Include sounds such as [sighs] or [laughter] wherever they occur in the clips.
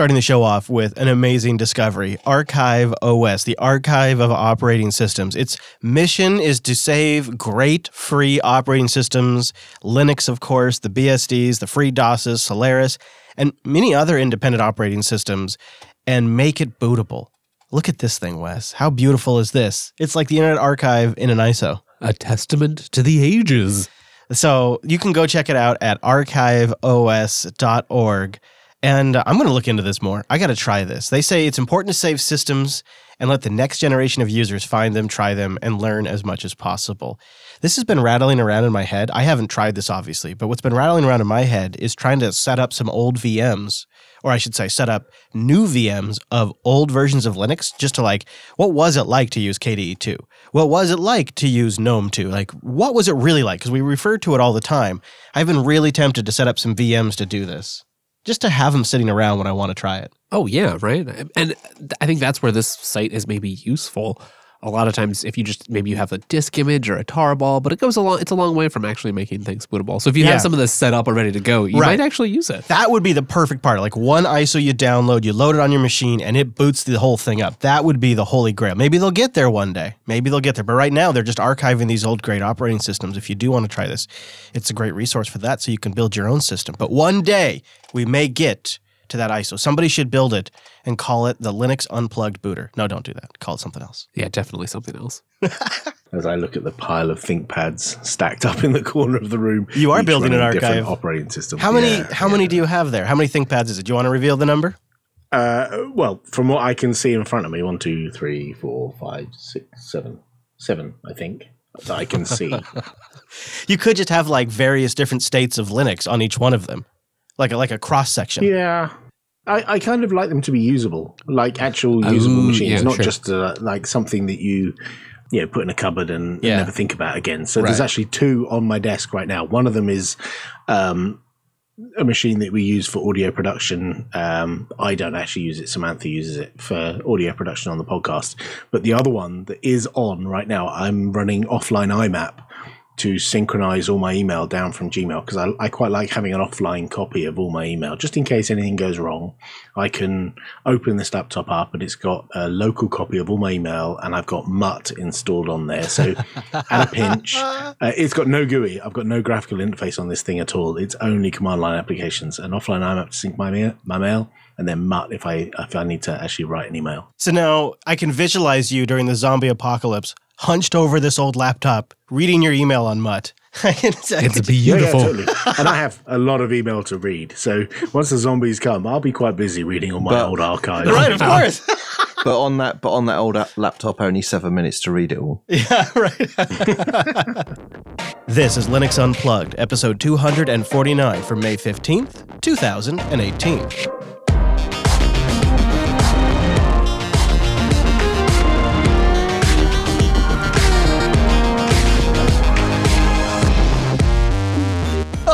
starting the show off with an amazing discovery Archive OS, the archive of operating systems. Its mission is to save great free operating systems, Linux, of course, the BSDs, the free DOSes, Solaris, and many other independent operating systems, and make it bootable. Look at this thing, Wes. How beautiful is this? It's like the Internet Archive in an ISO. A testament to the ages. So you can go check it out at archiveos.org. And uh, I'm going to look into this more. I got to try this. They say it's important to save systems and let the next generation of users find them, try them, and learn as much as possible. This has been rattling around in my head. I haven't tried this, obviously, but what's been rattling around in my head is trying to set up some old VMs, or I should say, set up new VMs of old versions of Linux, just to like, what was it like to use KDE 2? What was it like to use GNOME 2? Like, what was it really like? Because we refer to it all the time. I've been really tempted to set up some VMs to do this just to have them sitting around when I want to try it. Oh yeah, right. And I think that's where this site is maybe useful. A lot of times, if you just maybe you have a disk image or a tarball, but it goes a long. It's a long way from actually making things bootable. So if you Yeah. have some of this set up or ready to go, you Right. might actually use it. That would be the perfect part. Like one ISO you download, you load it on your machine, and it boots the whole thing up. That would be the holy grail. Maybe they'll get there one day. Maybe they'll get there. But right now, they're just archiving these old great operating systems. If you do want to try this, it's a great resource for that so you can build your own system. But one day, we may get to that ISO. Somebody should build it and call it the Linux Unplugged Booter. No, don't do that. Call it something else. Yeah, definitely something else. [laughs] As I look at the pile of ThinkPads stacked up in the corner of the room, You are building an running different archive. operating system. How many? Yeah, how yeah. many do you have there? How many ThinkPads is it? Do you want to reveal the number? Uh, well, from what I can see in front of me, one, two, three, four, five, six, seven, seven. I think that I can see. [laughs] You could just have like various different states of Linux on each one of them, like a, like a cross section. yeah, I, I kind of like them to be usable, like actual usable Oh, machines, yeah, not sure. just uh, like something that you. You know, put in a cupboard and, Yeah. never think about again. So there's actually two on my desk right now. One of them is um, a machine that we use for audio production. Um, I don't actually use it. Samantha uses it for audio production on the podcast. But the other one that is on right now, I'm running offline IMAP to synchronize all my email down from Gmail because I, I quite like having an offline copy of all my email just in case anything goes wrong. I can open this laptop up and it's got a local copy of all my email and I've got Mutt installed on there. So [laughs] at a pinch, uh, it's got no GUI. I've got no graphical interface on this thing at all. It's only command line applications and offline IMAP to sync my mail, my mail and then Mutt if I if I need to actually write an email. So now I can visualize you during the zombie apocalypse, hunched over this old laptop, reading your email on Mutt. [laughs] I It's beautiful. Yeah, yeah, totally. and I have a lot of email to read. So once the zombies come, I'll be quite busy reading all my But- old archives. right, of [laughs] ah. course. [laughs] But on that, but on that old laptop, only seven minutes to read it all. yeah, right. this is Linux Unplugged, episode 249 for May 15th, 2018.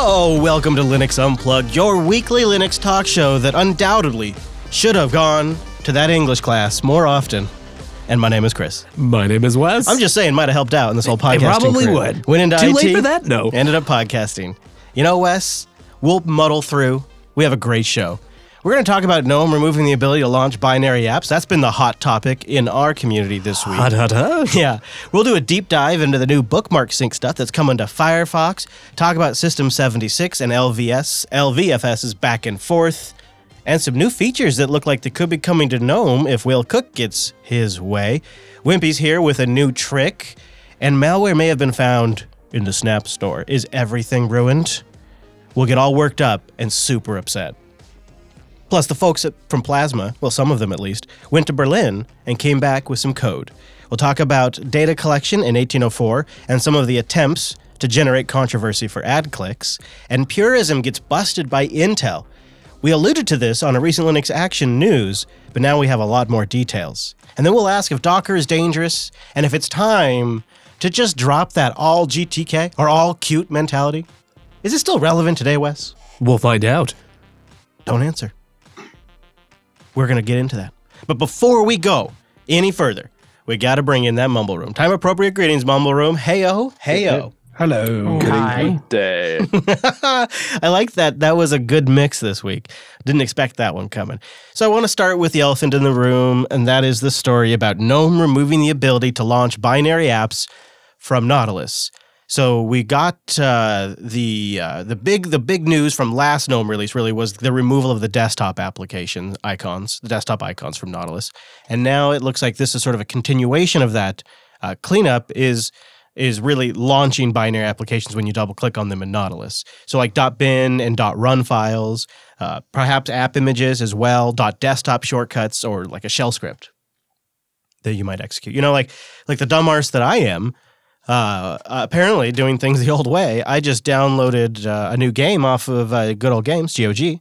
Oh, welcome to Linux Unplugged, your weekly Linux talk show that undoubtedly should have gone to that English class more often. And my name is Chris. My name is Wes. I'm just saying, might have helped out in this whole podcasting. probably career. would. Went into Too IT, late for that? No. Ended up podcasting. You know, Wes, we'll muddle through. We have a great show. We're going to talk about GNOME removing the ability to launch binary apps. That's been the hot topic in our community this week. Hot, hot, hot. [laughs] Yeah, we'll do a deep dive into the new bookmark sync stuff that's coming to Firefox. Talk about System 76 and LVS, LVFS's back and forth, and some new features that look like they could be coming to GNOME if Will Cooke gets his way. Wimpy's here with a new trick, and malware may have been found in the Snap store. Is everything ruined? We'll get all worked up and super upset. Plus, the folks at, from Plasma, well, some of them at least, went to Berlin and came back with some code. We'll talk about data collection in 1804 and some of the attempts to generate controversy for ad clicks, and Purism gets busted by Intel. We alluded to this on a recent Linux Action News, but now we have a lot more details. And then we'll ask if Docker is dangerous and if it's time to just drop that all GTK or all Qt mentality. Is it still relevant today, Wes? We'll find out. Don't answer. We're going to get into that. But before we go any further, we got to bring in that mumble room. Time appropriate greetings, mumble room. Heyo, heyo. Hello. Good day. [laughs] [laughs] I like that. That was a good mix this week. Didn't expect that one coming. So I want to start with the elephant in the room, and that is the story about GNOME removing the ability to launch binary apps from Nautilus. So we got uh, the uh, the big the big news from last GNOME release really was the removal of the desktop application icons, the desktop icons from Nautilus, and now it looks like this is sort of a continuation of that uh, cleanup. Is is really launching binary applications when you double click on them in Nautilus. So like .bin and .run files, uh, perhaps app images as well, .desktop shortcuts, or like a shell script that you might execute. You know, like like the dumb arse that I am. Uh, apparently, doing things the old way, I just downloaded uh, a new game off of uh, Good Old Games (GOG)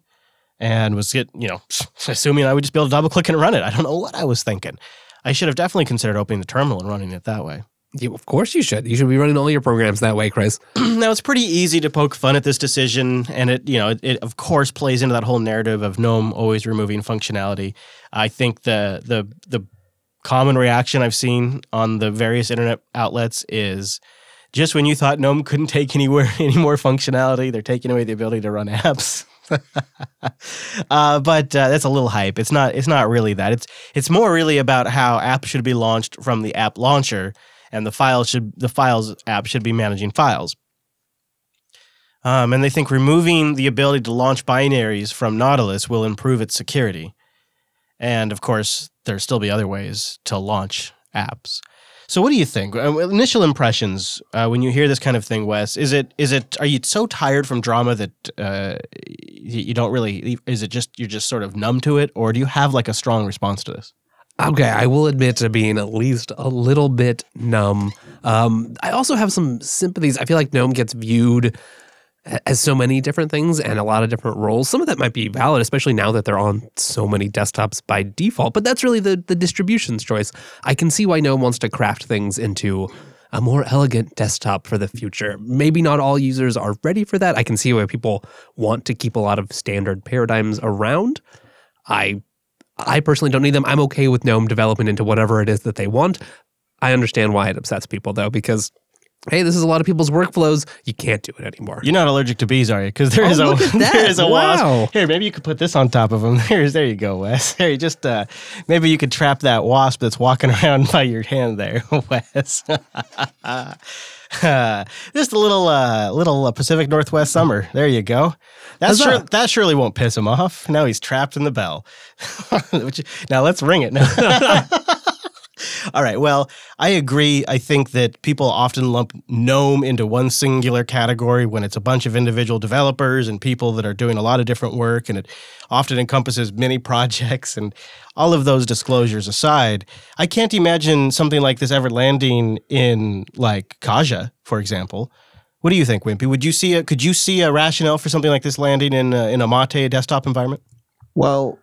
and was get you know [laughs] assuming I would just be able to double click and run it. I don't know what I was thinking. I should have definitely considered opening the terminal and running it that way. You, of course you should. You should be running all your programs that way, Chris. [clears throat] now it's pretty easy to poke fun at this decision, and it you know it, it of course plays into that whole narrative of GNOME always removing functionality. I think the the the common reaction I've seen on the various internet outlets is just when you thought GNOME couldn't take anywhere [laughs] any more functionality, they're taking away the ability to run apps. [laughs] uh, but uh, that's a little hype. It's not. It's not really that. It's it's more really about how apps should be launched from the app launcher, and the files should the files app should be managing files. Um, and they think removing the ability to launch binaries from Nautilus will improve its security. And of course, there'll still be other ways to launch apps. So, what do you think? Uh, initial impressions uh, when you hear this kind of thing, Wes? Is it is it are you so tired from drama that uh, you don't really? Is it just you're just sort of numb to it, or do you have like a strong response to this? Okay, I will admit to being at least a little bit numb. Um, I also have some sympathies. I feel like GNOME gets viewed as so many different things and a lot of different roles. Some of that might be valid, especially now that they're on so many desktops by default. But that's really the the distribution's choice. I can see why GNOME wants to craft things into a more elegant desktop for the future. Maybe not all users are ready for that. I can see why people want to keep a lot of standard paradigms around. I I personally don't need them. I'm okay with GNOME developing into whatever it is that they want. I understand why it upsets people though, because hey, this is a lot of people's workflows. You can't do it anymore. You're not allergic to bees, are you? Because there Oh, is a look at [laughs] that. there is a Wow. wasp. Here, maybe you could put this on top of them. [laughs] There's there you go, Wes. There, you just uh, maybe you could trap that wasp that's walking [laughs] around by your hand there, Wes. just a little uh, little uh, Pacific Northwest summer. There you go. That's sure, that surely won't piss him off. Now he's trapped in the bell. Now let's ring it. All right. Well, I agree. I think that people often lump GNOME into one singular category when it's a bunch of individual developers and people that are doing a lot of different work, and it often encompasses many [laughs] projects. And all of those disclosures aside, I can't imagine something like this ever landing in like Caja, for example. What do you think, Wimpy? Would you see a could you see a rationale for something like this landing in a, in a Mate desktop environment? Well,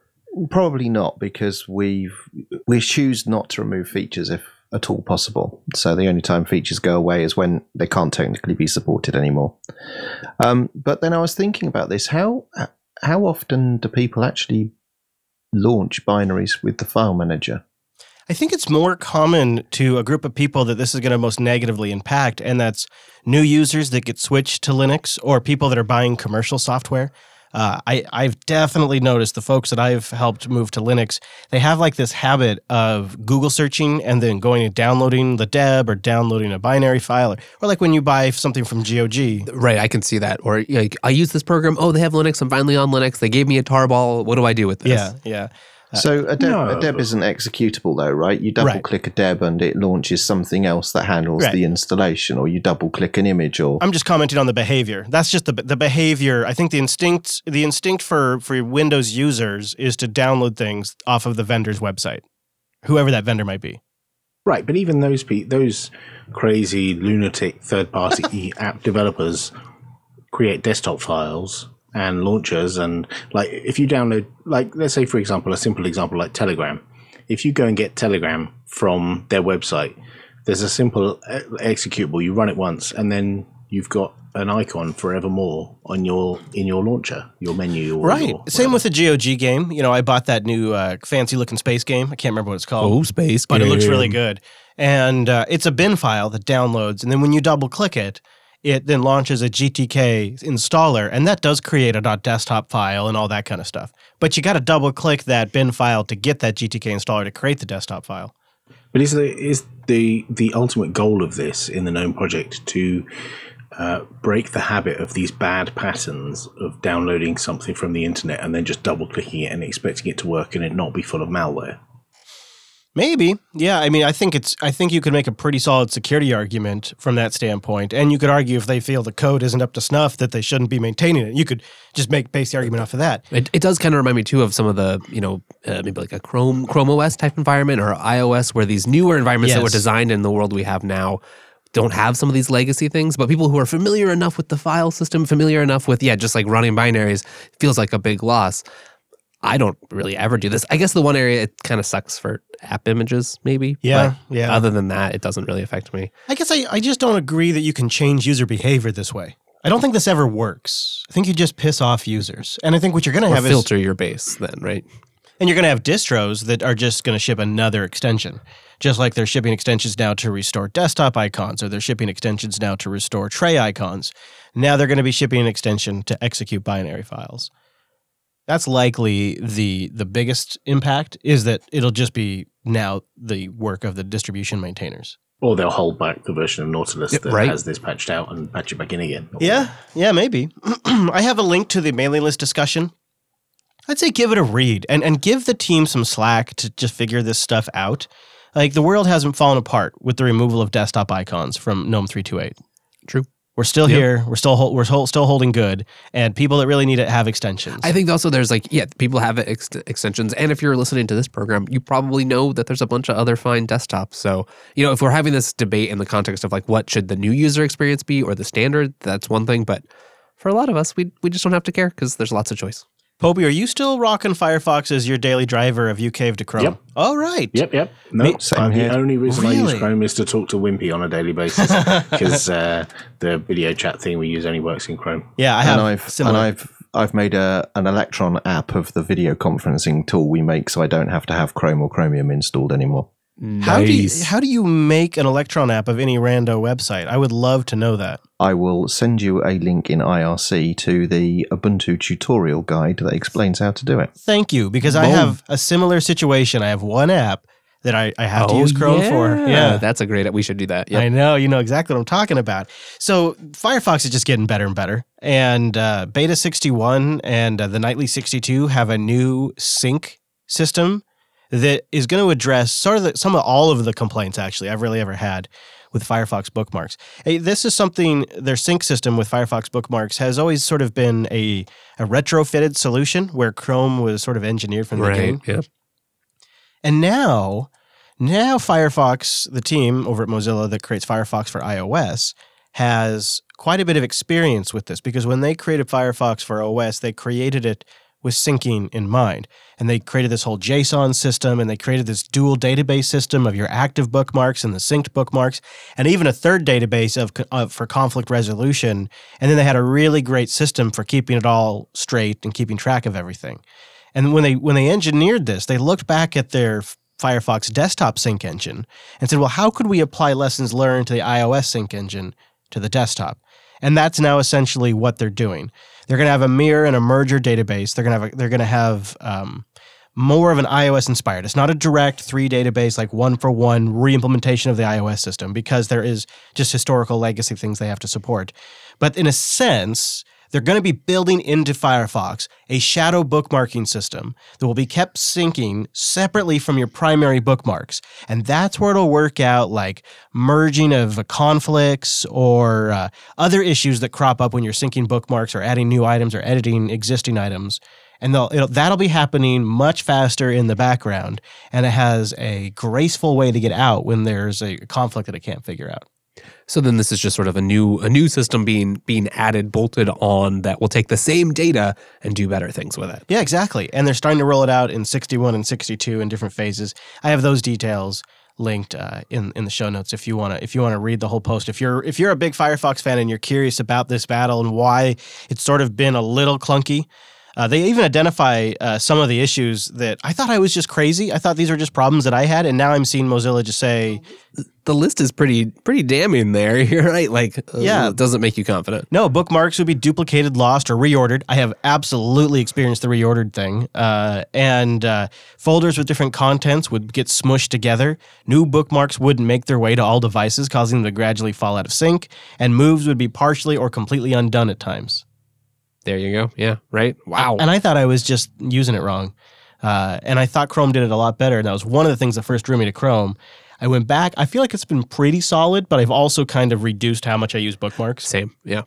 probably not because we've we choose not to remove features if at all possible. So the only time features go away is when they can't technically be supported anymore. Um, but then I was thinking about this: how how often do people actually launch binaries with the file manager? I think it's more common to a group of people that this is going to most negatively impact, and that's new users that get switched to Linux or people that are buying commercial software. Uh, I, I've definitely noticed the folks that I've helped move to Linux, they have like this habit of Google searching and then going and downloading the deb or downloading a binary file, or, or like when you buy something from GOG. Right, I can see that. Or like, I use this program. Oh, they have Linux. I'm finally on Linux. They gave me a tarball. What do I do with this? Yeah, yeah. Uh, so a deb, no, a deb isn't executable though, right? You double Right. click a deb and it launches something else that handles Right. the installation, or you double click an image, or I'm just commenting on the behavior. That's just the the behavior. I think the instinct the instinct for for Windows users is to download things off of the vendor's website, whoever that vendor might be. Right, but even those pe- those crazy lunatic third-party [laughs] app developers create desktop files and launchers, and like if you download, like let's say for example, a simple example like Telegram. If you go and get Telegram from their website, there's a simple executable. You run it once, and then you've got an icon forevermore on your in your launcher, your menu. Or Right. your Same with the GOG game. You know, I bought that new uh, fancy looking space game. I can't remember what it's called. Oh, space. but it looks really good. And uh, it's a bin file that downloads, and then when you double click it, it then launches a GTK installer, and that does create a .desktop file and all that kind of stuff. But you got to double click that bin file to get that GTK installer to create the desktop file. But is the is the the ultimate goal of this in the GNOME project to uh, break the habit of these bad patterns of downloading something from the internet and then just double clicking it and expecting it to work and it not be full of malware? Maybe. Yeah, I mean, I think it's I think you could make a pretty solid security argument from that standpoint. And you could argue if they feel the code isn't up to snuff that they shouldn't be maintaining it. You could just make base the argument off of that. It, it does kind of remind me too of some of the, you know, uh, maybe like a Chrome Chrome OS type environment or iOS where these newer environments that were designed in the world we have now don't have some of these legacy things, but people who are familiar enough with the file system, familiar enough with yeah, just like running binaries feels like a big loss. I don't really ever do this. I guess the one area it kind of sucks for app images, maybe. Yeah, but yeah. Other than that, it doesn't really affect me. I guess I, I just don't agree that you can change user behavior this way. I don't think this ever works. I think you just piss off users. And I think what you're going to have is filter your base then, right? And you're going to have distros that are just going to ship another extension, just like they're shipping extensions now to restore desktop icons, or they're shipping extensions now to restore tray icons. Now they're going to be shipping an extension to execute binary files. That's likely the the biggest impact is that it'll just be now the work of the distribution maintainers. Or they'll hold back the version of Nautilus that right. has this patched out and patch it back in again. Yeah, yeah, maybe. [clears throat] I have a link to the mailing list discussion. I'd say give it a read and, and give the team some slack to just figure this stuff out. Like the world hasn't fallen apart with the removal of desktop icons from GNOME 328. True. We're still Yep. here. We're still hol- we're hol- still holding good, and people that really need it have extensions. I think also there's like, yeah, people have ex- extensions. And if you're listening to this program, you probably know that there's a bunch of other fine desktops. So, you know, if we're having this debate in the context of like what should the new user experience be or the standard, that's one thing. But for a lot of us, we, we just don't have to care because there's lots of choice. Popey, are you still rocking Firefox as your daily driver of UCave to Chrome? Yep. All right. Yep, yep. No, Me- uh, here. the only reason I use Chrome is to talk to Wimpy on a daily basis [laughs] because uh, the video chat thing we use only works in Chrome. Yeah, I have and I've similar. and I've I've made a an Electron app of the video conferencing tool we make, so I don't have to have Chrome or Chromium installed anymore. How do you, how do you make an Electron app of any rando website? I would love to know that. I will send you a link in IRC to the Ubuntu tutorial guide that explains how to do it. Thank you, because I have a similar situation. I have one app that I, I have to Oh, use Chrome for. Yeah. That's a great, we should do that. I know, you know exactly what I'm talking about. So Firefox is just getting better and better. And uh, Beta 61 and uh, the Nightly 62 have a new sync system that is going to address sort of the, some of all of the complaints actually I've really ever had with Firefox bookmarks. Hey, this is something their sync system with Firefox bookmarks has always sort of been a, a retrofitted solution where Chrome was sort of engineered from the beginning. Right. Yep. And now, now Firefox, the team over at Mozilla that creates Firefox for iOS, has quite a bit of experience with this because when they created Firefox for OS, they created it with syncing in mind. And they created this whole JSON system and they created this dual database system of your active bookmarks and the synced bookmarks, and even a third database of, of for conflict resolution. And then they had a really great system for keeping it all straight and keeping track of everything. And when they when they engineered this, they looked back at their Firefox desktop sync engine and said, "Well, how could we apply lessons learned to the iOS sync engine to the desktop?" And that's now essentially what they're doing. They're going to have a mirror and a merger database. They're going to have a, they're going to have um, more of an iOS inspired. It's not a direct three database like one for one re-implementation of the iOS system because there is just historical legacy things they have to support. But in a sense, they're going to be building into Firefox a shadow bookmarking system that will be kept syncing separately from your primary bookmarks. And that's where it'll work out like merging of conflicts or uh, other issues that crop up when you're syncing bookmarks or adding new items or editing existing items. And that'll be happening much faster in the background. And it has a graceful way to get out when there's a conflict that it can't figure out. So then this is just sort of a new a new system being being added, bolted on that will take the same data and do better things with it. Yeah, exactly. And they're starting to roll it out in 61 and 62 in different phases. I have those details linked uh, in in the show notes if you want to if you want to read the whole post. If you're if you're a big Firefox fan and you're curious about this battle and why it's sort of been a little clunky, Uh, they even identify uh, some of the issues that I thought I was just crazy. I thought these were just problems that I had, and now I'm seeing Mozilla just say, The list is pretty pretty damning there. [laughs] You're right. Like, uh, Yeah. it doesn't make you confident. No, bookmarks would be duplicated, lost, or reordered. I have absolutely experienced the reordered thing. Uh, and uh, folders with different contents would get smushed together. New bookmarks wouldn't make their way to all devices, causing them to gradually fall out of sync. And moves would be partially or completely undone at times. There you go. Yeah. Right. Wow. And I thought I was just using it wrong. Uh, and I thought Chrome did it a lot better. And that was one of the things that first drew me to Chrome. I went back. I feel like it's been pretty solid, but I've also kind of reduced how much I use bookmarks. Same. Yeah.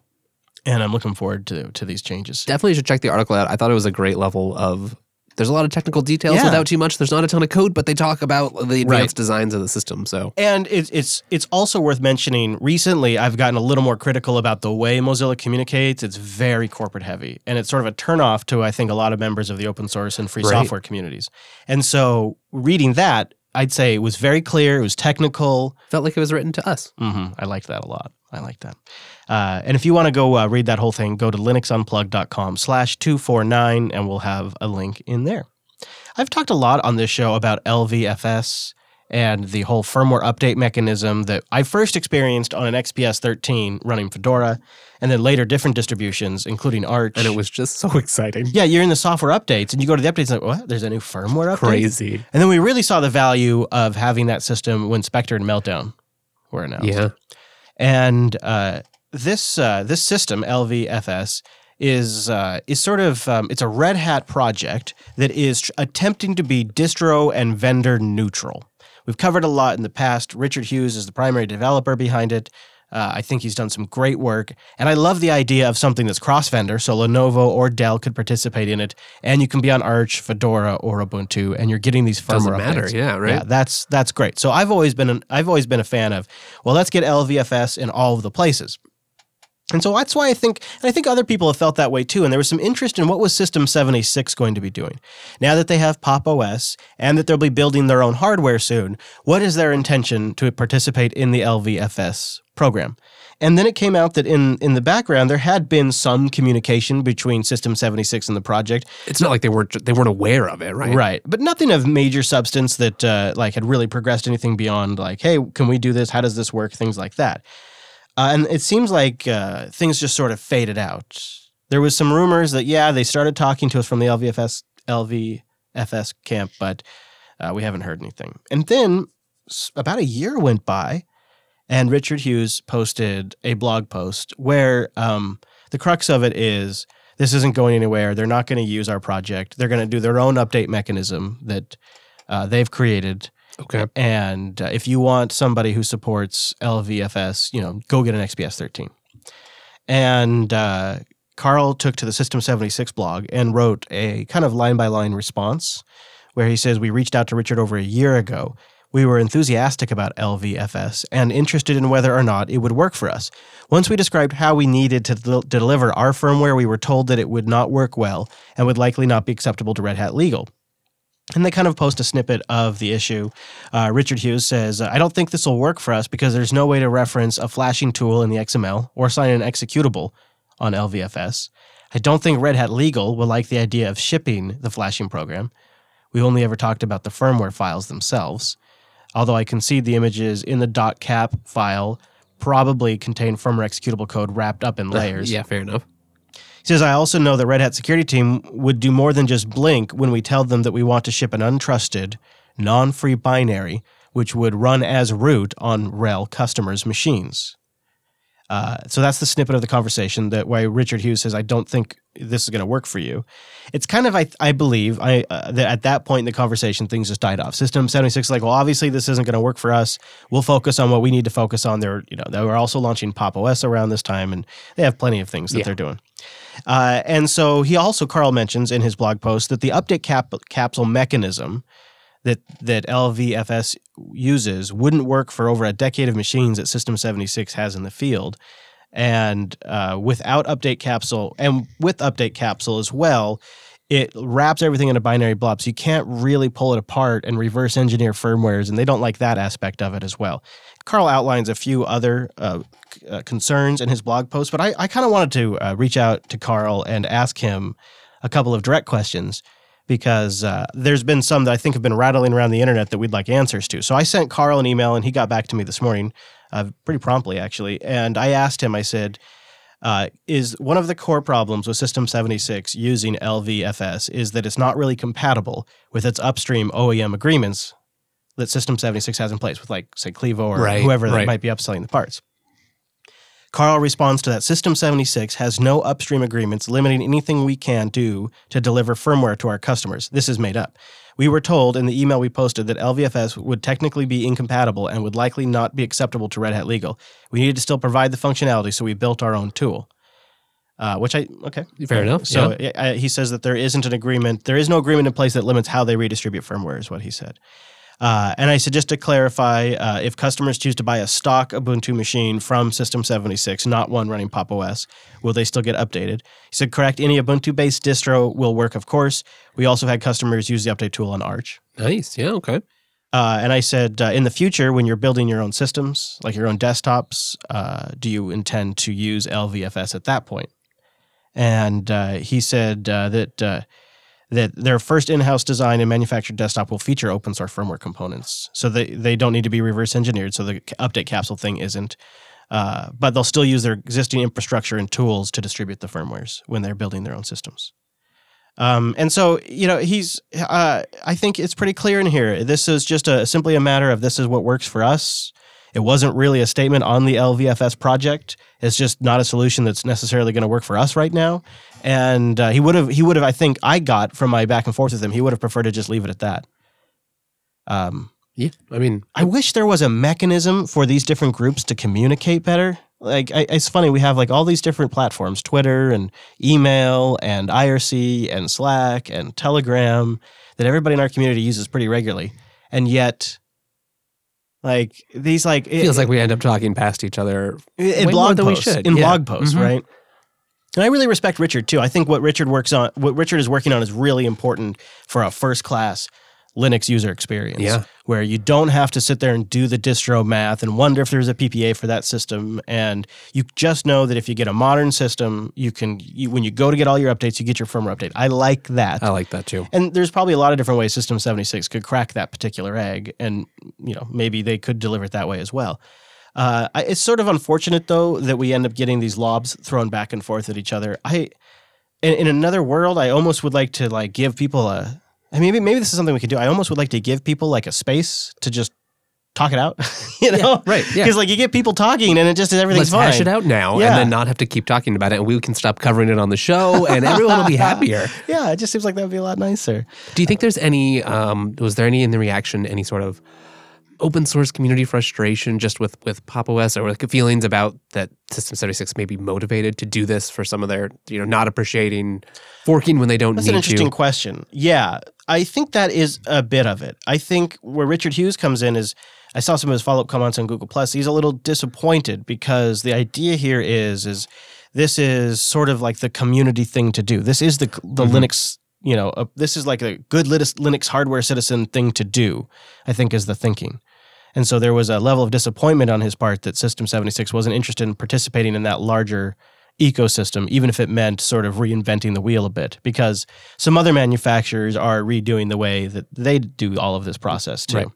And I'm looking forward to, to these changes. Definitely should check the article out. I thought it was a great level of. There's a lot of technical details Yeah. without too much. There's not a ton of code, but they talk about the advanced Right. designs of the system. So And it's it's it's also worth mentioning. Recently, I've gotten a little more critical about the way Mozilla communicates. It's very corporate heavy, and it's sort of a turnoff to I think a lot of members of the open source and free Right. software communities. And so, reading that, I'd say it was very clear. It was technical. felt like it was written to us. hmm I liked that a lot. I liked that. Uh, and if you want to go uh, read that whole thing, go to linuxunplugged.com slash 249 and we'll have a link in there. I've talked a lot on this show about LVFS and the whole firmware update mechanism that I first experienced on an XPS 13 running Fedora and then later different distributions, including Arch. And it was just so exciting. yeah, you're in the software updates and you go to the updates and like, what? There's a new firmware update? Crazy. And then we really saw the value of having that system when Spectre and Meltdown were announced. Yeah. And uh, this uh, this system LVFS is uh, is sort of um, it's a Red Hat project that is tr- attempting to be distro and vendor neutral. We've covered a lot in the past. Richard Hughes is the primary developer behind it. Uh, I think he's done some great work, and I love the idea of something that's cross-vendor, so Lenovo or Dell could participate in it, and you can be on Arch, Fedora, or Ubuntu, and you're getting these firmware Doesn't matter. updates. Yeah. Right. Yeah, that's that's great. So I've always been an, I've always been a fan of well, let's get LVFS in all of the places. And so that's why I think, and I think other people have felt that way too. And there was some interest in what was System 76 going to be doing. Now that they have Pop OS and that they'll be building their own hardware soon, what is their intention to participate in the LVFS program? And then it came out that in, in the background, there had been some communication between System 76 and the project. It's not like they weren't they weren't aware of it, right? Right. But nothing of major substance that uh, like had really progressed anything beyond like, hey, can we do this? How does this work? Things like that. Uh, and it seems like uh, things just sort of faded out. There was some rumors that yeah, they started talking to us from the LVFS LVFS camp, but uh, we haven't heard anything. And then about a year went by, and Richard Hughes posted a blog post where um, the crux of it is this isn't going anywhere. They're not going to use our project. They're going to do their own update mechanism that uh, they've created. Okay. And uh, if you want somebody who supports LVFS, you know, go get an XPS 13. And uh, Carl took to the System 76 blog and wrote a kind of line by line response where he says, We reached out to Richard over a year ago. We were enthusiastic about LVFS and interested in whether or not it would work for us. Once we described how we needed to del- deliver our firmware, we were told that it would not work well and would likely not be acceptable to Red Hat Legal. And they kind of post a snippet of the issue. Uh, Richard Hughes says, I don't think this will work for us because there's no way to reference a flashing tool in the XML or sign an executable on LVFS. I don't think Red Hat Legal will like the idea of shipping the flashing program. We only ever talked about the firmware files themselves. Although I concede the images in the .cap file probably contain firmware executable code wrapped up in layers. Yeah, fair enough. Says, I also know the Red Hat security team would do more than just blink when we tell them that we want to ship an untrusted, non free binary, which would run as root on RHEL customers' machines. Uh, so that's the snippet of the conversation that why Richard Hughes says, I don't think this is going to work for you. It's kind of, I, I believe, I uh, that at that point in the conversation, things just died off. System 76 is like, well, obviously this isn't going to work for us. We'll focus on what we need to focus on. They're, you know, they were also launching Pop OS around this time, and they have plenty of things that Yeah. they're doing. Uh, and so he also, Carl mentions in his blog post that the update cap- capsule mechanism that that LVFS uses wouldn't work for over a decade of machines that System 76 has in the field. And uh, without update capsule and with update capsule as well, it wraps everything in a binary blob. So you can't really pull it apart and reverse engineer firmwares, and they don't like that aspect of it as well. Carl outlines a few other uh, uh, concerns in his blog post, but I, I kind of wanted to uh, reach out to Carl and ask him a couple of direct questions because uh, there's been some that I think have been rattling around the internet that we'd like answers to. So I sent Carl an email and he got back to me this morning, uh, pretty promptly actually. And I asked him, I said, uh, is one of the core problems with System 76 using LVFS is that it's not really compatible with its upstream OEM agreements that System 76 has in place with, like, say, Clevo or Right, whoever that right. might be upselling the parts. Carl responds to that System 76 has no upstream agreements limiting anything we can do to deliver firmware to our customers. This is made up. We were told in the email we posted that LVFS would technically be incompatible and would likely not be acceptable to Red Hat Legal. We needed to still provide the functionality, so we built our own tool. Uh, which I okay Fair enough, So I, he says that there isn't an agreement. There is no agreement in place that limits how they redistribute firmware. Is what he said. Uh, and I said just to clarify, uh, if customers choose to buy a stock Ubuntu machine from System 76, not one running Pop OS, will they still get updated? He said, correct. Any Ubuntu-based distro will work, of course. We also had customers use the update tool on Arch. Nice. Yeah. Okay. Uh, and I said, uh, in the future, when you're building your own systems, like your own desktops, uh, do you intend to use LVFS at that point? And uh, he said uh, that uh, that their first in-house design and manufactured desktop will feature open source firmware components, so they they don't need to be reverse engineered. So the update capsule thing isn't. Uh, but they'll still use their existing infrastructure and tools to distribute the firmwares when they're building their own systems. Um, and so, you know, he's, uh, I think it's pretty clear in here. This is just a simply a matter of this is what works for us. It wasn't really a statement on the LVFS project. It's just not a solution that's necessarily going to work for us right now. And uh, he would have, he would have, I think, I got from my back and forth with him, he would have preferred to just leave it at that. Um, Yeah. I mean, I wish there was a mechanism for these different groups to communicate better. Like, I, it's funny, we have like all these different platforms Twitter and email and IRC and Slack and Telegram that everybody in our community uses pretty regularly. And yet, like, these, like, it feels like we end up talking past each other. in blog than we posts, should. in Yeah. blog posts, Mhm. right? And I really respect Richard too. I think what Richard works on, what Richard is working on, is really important for a first class Linux user experience. Yeah. where you don't have to sit there and do the distro math and wonder if there's a PPA for that system, and you just know that if you get a modern system, you can you, when you go to get all your updates, you get your firmware update. I like that. I like that too. And there's probably a lot of different ways System 76 could crack that particular egg, and you know maybe they could deliver it that way as well. Uh, I, it's sort of unfortunate though that we end up getting these lobs thrown back and forth at each other. I, in, in another world, I almost would like to like give people a. I maybe maybe this is something we could do. I almost would like to give people like a space to just talk it out. [laughs] you know, right, yeah. Because like you get people talking and it just everything's Let's fine. hash it out now Yeah. and then not have to keep talking about it, and we can stop covering it on the show, and everyone will be [laughs] happier. Yeah, it just seems like that would be a lot nicer. Do you think there's any? Um, was there any in the reaction? Any sort of open source community frustration just with with Pop OS or like feelings about that System 76 may be motivated to do this for some of their you know not appreciating forking when they don't That's need an interesting to. question. Yeah, I think that is a bit of it. I think where Richard Hughes comes in is I saw some of his follow up comments on Google Plus. He's a little disappointed because the idea here is is this is sort of like the community thing to do. This is the the Mhm. Linux. You know, uh, this is like a good Linux, Linux hardware citizen thing to do. I think is the thinking. And so there was a level of disappointment on his part that System 76 wasn't interested in participating in that larger ecosystem, even if it meant sort of reinventing the wheel a bit, because some other manufacturers are redoing the way that they do all of this process too. Right.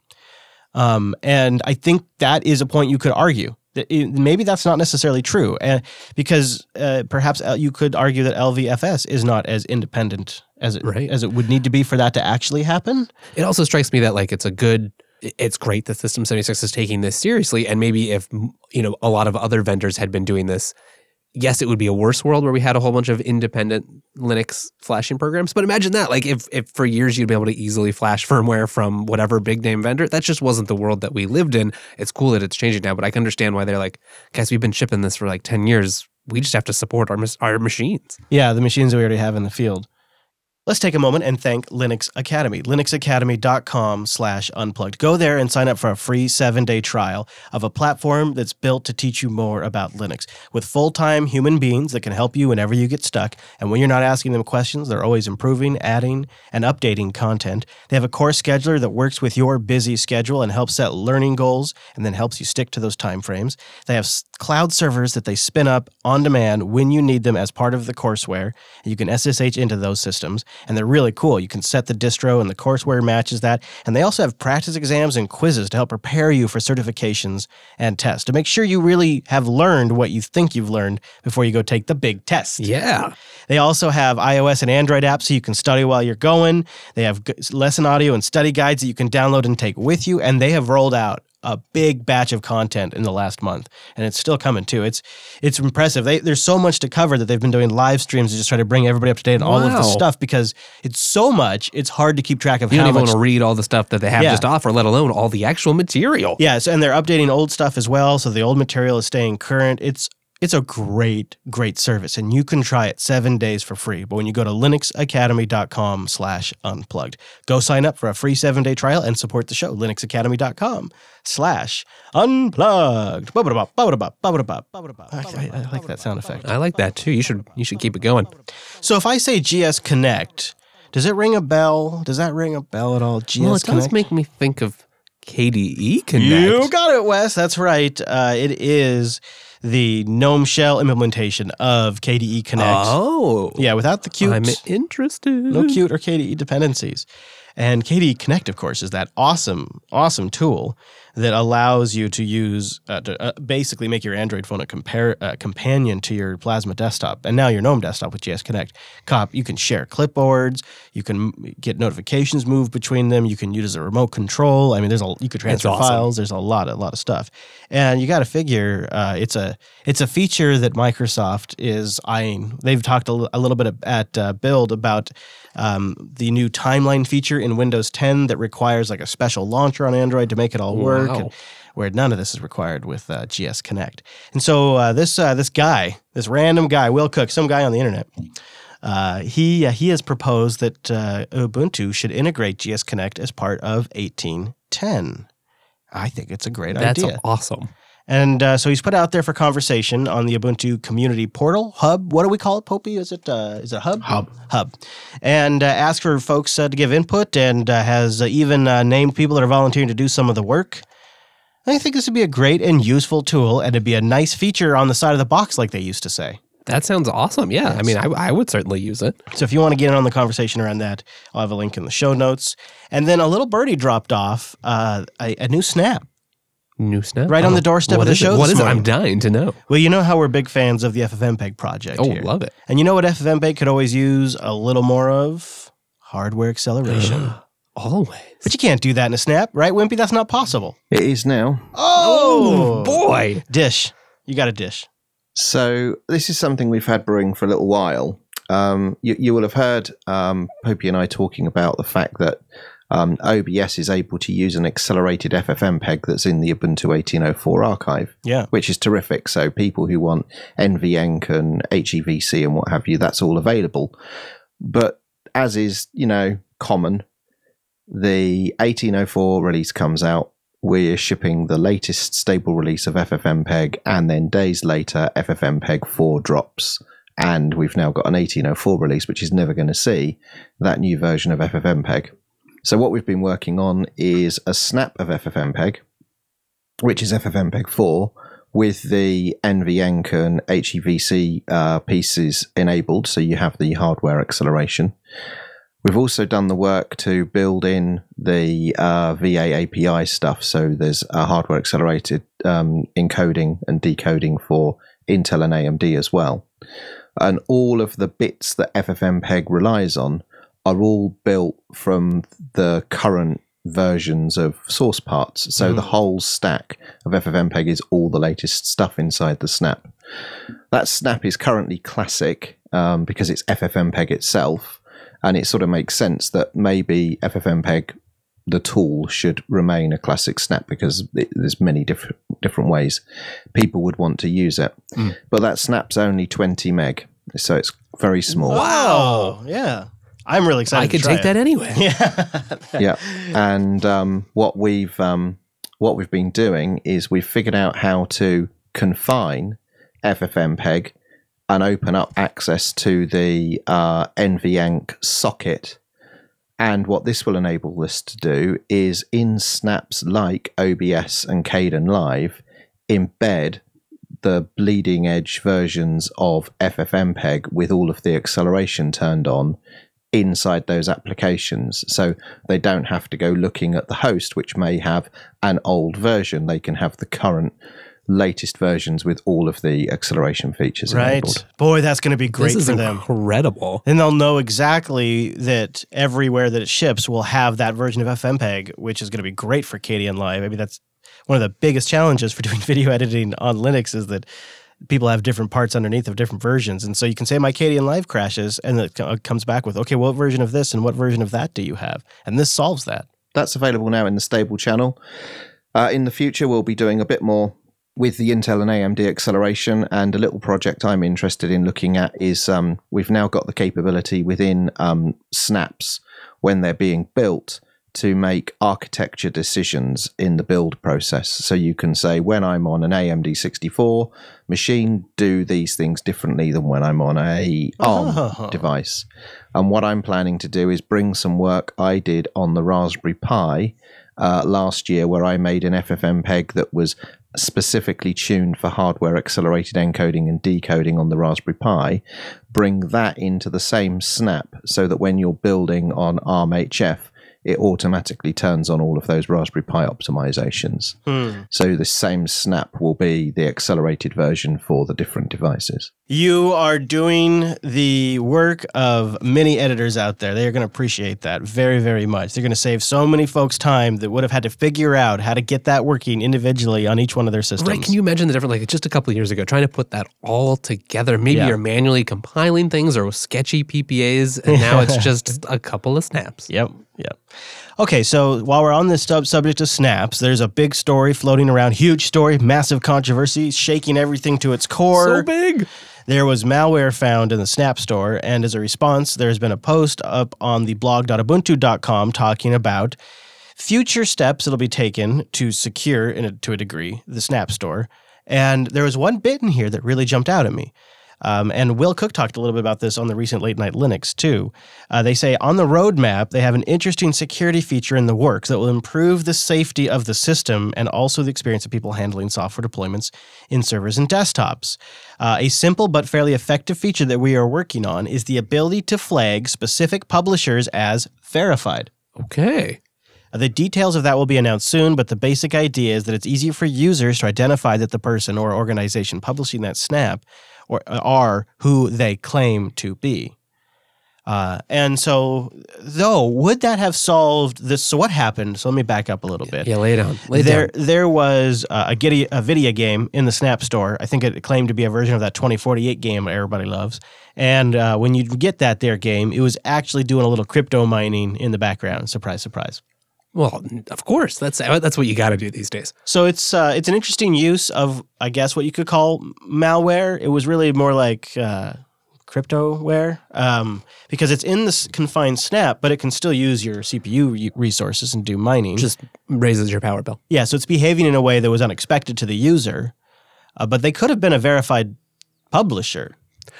Um, and I think that is a point you could argue. It- maybe that's not necessarily true, and because uh, perhaps L- you could argue that LVFS is not as independent as it Right. as it would need to be for that to actually happen. It also strikes me that like it's a good. It's great that System 76 is taking this seriously, and maybe if you know a lot of other vendors had been doing this, yes, it would be a worse world where we had a whole bunch of independent Linux flashing programs. But imagine that, like if if for years you'd be able to easily flash [laughs] firmware from whatever big name vendor, that just wasn't the world that we lived in. It's cool that it's changing now, but I can understand why they're like, guys, we've been shipping this for like ten years. We just have to support our our machines. Yeah, the machines that we already have in the field. Let's take a moment and thank Linux Academy. linuxacademy.com slash unplugged. Go there and sign up for a free seven-day trial of a platform that's built to teach you more about Linux with full-time human beings that can help you whenever you get stuck. And when you're not asking them questions, they're always improving, adding, and updating content. They have a course scheduler that works with your busy schedule and helps set learning goals and then helps you stick to those time frames. They have cloud servers that they spin up on demand when you need them as part of the courseware. You can SSH into those systems, and they're really cool. You can set the distro, and the courseware matches that. And they also have practice exams and quizzes to help prepare you for certifications and tests to make sure you really have learned what you think you've learned before you go take the big test. Yeah. They also have iOS and Android apps so you can study while you're going. They have lesson audio and study guides that you can download and take with you. And they have rolled out a big batch of content in the last month, and it's still coming too. It's it's impressive. They, there's so much to cover that they've been doing live streams to just try to bring everybody up to date on all of the stuff because it's so much. It's hard to keep track of You how don't even much want to read all the stuff that they have Yeah. just offer, let alone all the actual material. Yeah, so, and they're updating old stuff as well, so the old material is staying current. It's it's a great, great service, and you can try it seven days for free. But when you go to linuxacademy.com slash unplugged, go sign up for a free seven-day trial and support the show. linuxacademy.com slash unplugged. I, I like that sound effect. I like that too. You should you should keep it going. So if I say GS Connect, does it ring a bell? Does that ring a bell at all? GS well, it Connect? does make me think of KDE Connect. You got it, Wes. That's right. Uh, it is the GNOME Shell implementation of KDE Connect. Oh, Yeah, without the Qt, I'm interested. no Qt or KDE dependencies. And KDE Connect, of course, is that awesome, awesome tool that allows you to use, uh, to uh, basically make your Android phone a compare, uh, companion to your Plasma desktop. And now your GNOME desktop with GS Connect. Cop, you can share clipboards, you can get notifications moved between them, you can use a remote control. I mean, there's a you could transfer awesome. files. There's a lot, a lot of stuff. And you got to figure uh, it's a it's a feature that Microsoft is eyeing. They've talked a little bit at uh, Build about um, the new timeline feature in Windows 10 that requires like a special launcher on Android to make it all work. Wow. And where none of this is required with uh, GS Connect. And so uh, this uh, this guy, this random guy, Will Cooke, some guy on the internet, uh, he uh, he has proposed that uh, Ubuntu should integrate GS Connect as part of 1810. I think it's a great That's idea. That's awesome. And uh, so he's put out there for conversation on the Ubuntu community portal hub. What do we call it, Popey? Is it uh, is it hub? Hub. Hub, and uh, asked for folks uh, to give input, and uh, has uh, even uh, named people that are volunteering to do some of the work. I think this would be a great and useful tool, and it'd be a nice feature on the side of the box, like they used to say. That sounds awesome. Yeah, I mean, I, I would certainly use it. So if you want to get in on the conversation around that, I'll have a link in the show notes. And then a little birdie dropped off uh, a, a new snap. New snap Right on Oh, the doorstep what of the is it? show What this is it? I'm dying to know. Well, you know how we're big fans of the FFmpeg project Oh, here. love it. And you know what FFmpeg could always use a little more of? Hardware acceleration. [gasps] Always. but you can't do that in a snap, right, Wimpy? That's not possible. It is now. Oh, boy. Dish. You got a dish. So this is something we've had brewing for a little while. Um, you, you will have heard um, Popey and I talking about the fact that um, OBS is able to use an accelerated FFmpeg that's in the Ubuntu 1804 archive, Yeah. which is terrific. So people who want NVEnc and HEVC and what have you, that's all available. But as is, you know, common, the 1804 release comes out. We're shipping the latest stable release of FFmpeg, and then days later, FFmpeg 4 drops. And we've now got an 1804 release, which is never going to see that new version of FFmpeg. So, what we've been working on is a snap of FFmpeg, which is FFmpeg 4, with the NVEnc and HEVC uh, pieces enabled. So, you have the hardware acceleration. We've also done the work to build in the uh, VA API stuff. So there's a hardware accelerated um, encoding and decoding for Intel and AMD as well. And all of the bits that FFmpeg relies on are all built from the current versions of source parts. So the whole stack of FFmpeg is all the latest stuff inside the snap. That snap is currently classic um, because it's FFmpeg itself and it sort of makes sense that maybe FFmpeg, the tool, should remain a classic snap because it, there's many different different ways people would want to use it. But that snap's only 20 meg, so it's very small. Wow. Yeah. I'm really excited. I could to try take that anyway. yeah. [laughs] yeah. And um, what we've um, what we've been doing is we've figured out how to confine FFmpeg and open up access to the uh, NVENC socket. And what this will enable us to do is in snaps like OBS and Kdenlive, embed the bleeding edge versions of FFmpeg with all of the acceleration turned on inside those applications. So they don't have to go looking at the host, which may have an old version. They can have the current latest versions with all of the acceleration features Right. enabled. Boy, that's going to be great this is for them. incredible. And they'll know exactly that everywhere that it ships will have that version of FFmpeg, which is going to be great for Kdenlive. I mean, that's one of the biggest challenges for doing [laughs] video editing on Linux is that people have different parts underneath of different versions. And so you can say my Kdenlive crashes and it comes back with, okay, what version of this and what version of that do you have? And this solves that. That's available now in the stable channel. Uh, in the future, we'll be doing a bit more with the Intel and AMD acceleration. And a little project I'm interested in looking at is um, we've now got the capability within um, snaps when they're being built to make architecture decisions in the build process. So you can say, when I'm on an AMD 64 machine, do these things differently than when I'm on a ARM Oh. device. And what I'm planning to do is bring some work I did on the Raspberry Pi uh, last year, where I made an FFmpeg that was specifically tuned for hardware accelerated encoding and decoding on the Raspberry Pi. Bring that into the same snap so that when you're building on ARMHF, it automatically turns on all of those Raspberry Pi optimizations. Hmm. So the same snap will be the accelerated version for the different devices. You are doing the work of many editors out there. They are going to appreciate that very, very much. They're going to save so many folks time that would have had to figure out how to get that working individually on each one of their systems. Right? Can you imagine the difference? Like just a couple of years ago, trying to put that all together. Maybe Yeah. you're manually compiling things or with sketchy PPAs, and now it's [laughs] just a couple of snaps. Yep, yep. Okay, so while we're on this sub- subject of snaps, there's a big story floating around, huge story, massive controversy, shaking everything to its core. So big. There was malware found in the Snap store, and as a response, there's been a post up on the blog.ubuntu.com talking about future steps that'll be taken to secure, in a, to a degree, the Snap store. And there was one bit in here that really jumped out at me. Um, and Will Cooke talked a little bit about this on the recent Late Night Linux, too. Uh, they say on the roadmap, they have an interesting security feature in the works that will improve the safety of the system and also the experience of people handling software deployments in servers and desktops. Uh, a simple but fairly effective feature that we are working on is the ability to flag specific publishers as verified. Okay. Uh, The details of that will be announced soon, but the basic idea is that it's easier for users to identify that the person or organization publishing that snap or are who they claim to be. Uh, and so, though, would that have solved this? So, what happened? So, let me back up a little bit Yeah, lay down. Lay there, down. there was uh, a, Giddy, a video game in the Snap Store. I think it claimed to be a version of that 2048 game that everybody loves. And uh, when you get that there game, it was actually doing a little crypto mining in the background. Surprise, surprise. Well, of course. That's that's what you got to do these days. So it's uh, it's an interesting use of, I guess, what you could call malware. It was really more like uh, cryptoware um, because it's in this confined snap, but it can still use your CPU re- resources and do mining. Just raises your power bill. Yeah, so it's behaving in a way that was unexpected to the user, uh, but they could have been a verified publisher.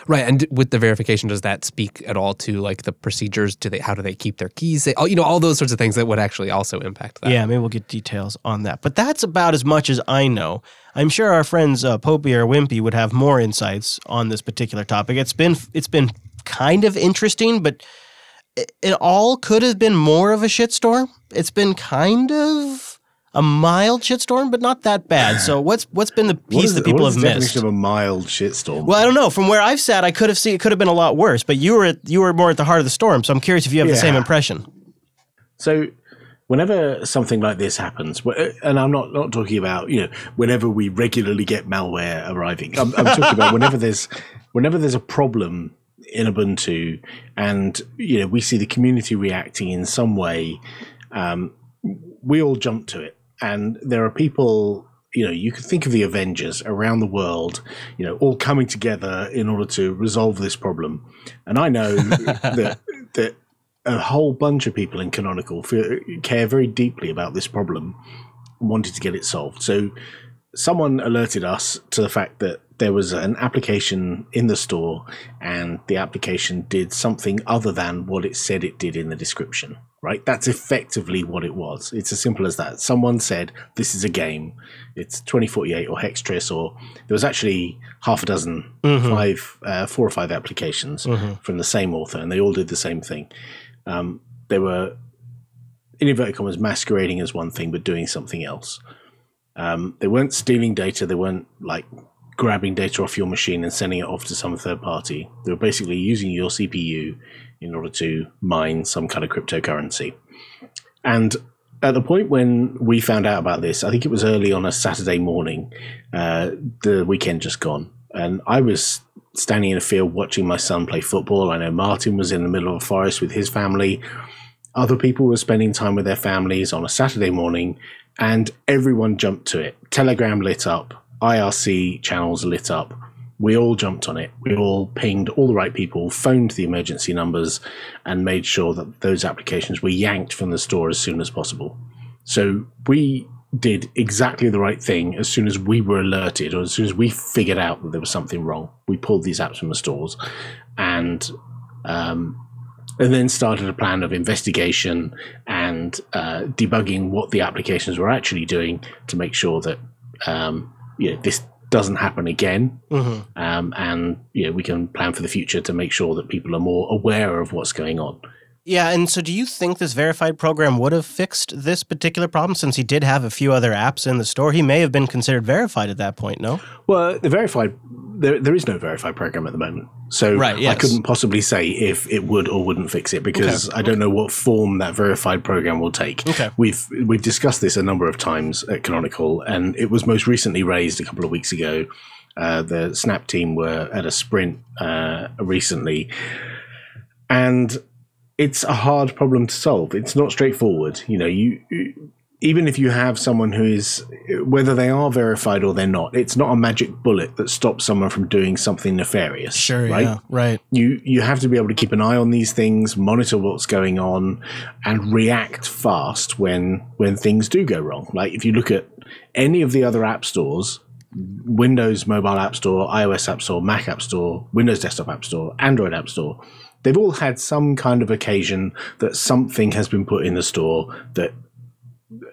Right, and with the verification, does that speak at all to like the procedures? Do they how do they keep their keys? All you know, all those sorts of things that would actually also impact that. Yeah, maybe we'll get details on that. But that's about as much as I know. I'm sure our friends uh, Popey or Wimpy would have more insights on this particular topic. It's been it's been kind of interesting, but it, it all could have been more of a shitstorm. It's been kind of a mild shitstorm, but not that bad. So [sighs] what's what's been the piece that people have missed? definition of a mild shitstorm? Well, I don't know. From where I've sat, I could have seen it could have been a lot worse. But you were at, you were more at the heart of the storm, so I'm curious if you have the same impression. So, whenever something like this happens, and I'm not not talking about you know whenever we regularly get malware arriving. I'm, I'm talking about whenever [laughs] there's whenever there's a problem in Ubuntu, and you know we see the community reacting in some way. Um, we all jump to it, and there are people. You know, you could think of the Avengers around the world, you know, all coming together in order to resolve this problem. And I know [laughs] that that a whole bunch of people in Canonical care very deeply about this problem, wanted to get it solved. So someone alerted us to the fact that there was an application in the store and the application did something other than what it said it did in the description right? That's effectively what it was. It's as simple as that. Someone said this is a game. It's 2048 or hextris or there was actually half a dozen five uh, four or five applications from the same author and they all did the same thing. Um, they were in inverted commas masquerading as one thing but doing something else. Um, they weren't stealing data. They weren't like grabbing data off your machine and sending it off to some third party. They were basically using your CPU in order to mine some kind of cryptocurrency. And at the point when we found out about this, I think it was early on a Saturday morning, uh, the weekend just gone. And I was standing in a field watching my son play football. I know Martin was in the middle of a forest with his family. Other people were spending time with their families on a Saturday morning, and everyone jumped to it. Telegram lit up, IRC channels lit up. We all jumped on it. We all pinged all the right people, phoned the emergency numbers, and made sure that those applications were yanked from the store as soon as possible. So we did exactly the right thing as soon as we were alerted or as soon as we figured out that there was something wrong. We pulled these apps from the stores and um, and then started a plan of investigation and uh, debugging what the applications were actually doing to make sure that um, you know, this doesn't happen again. Um, and you know, we can plan for the future to make sure that people are more aware of what's going on. Yeah, and so do you think this verified program would have fixed this particular problem since he did have a few other apps in the store? He may have been considered verified at that point, no? Well, the verified there there is no verified program at the moment, so Right, I couldn't possibly say if it would or wouldn't fix it because I don't know what form that verified program will take. Okay. We've we've discussed this a number of times at Canonical, and it was most recently raised a couple of weeks ago. Uh, the Snap team were at a sprint uh, recently, and it's a hard problem to solve. It's not straightforward. You know, you even if you have someone who is whether they are verified or they're not, it's not a magic bullet that stops someone from doing something nefarious. Sure, right? right. You you have to be able to keep an eye on these things, monitor what's going on, and react fast when when things do go wrong. Like if you look at any of the other app stores, Windows Mobile App Store, iOS App Store, Mac App Store, Windows Desktop App Store, Android App Store, they've all had some kind of occasion that something has been put in the store that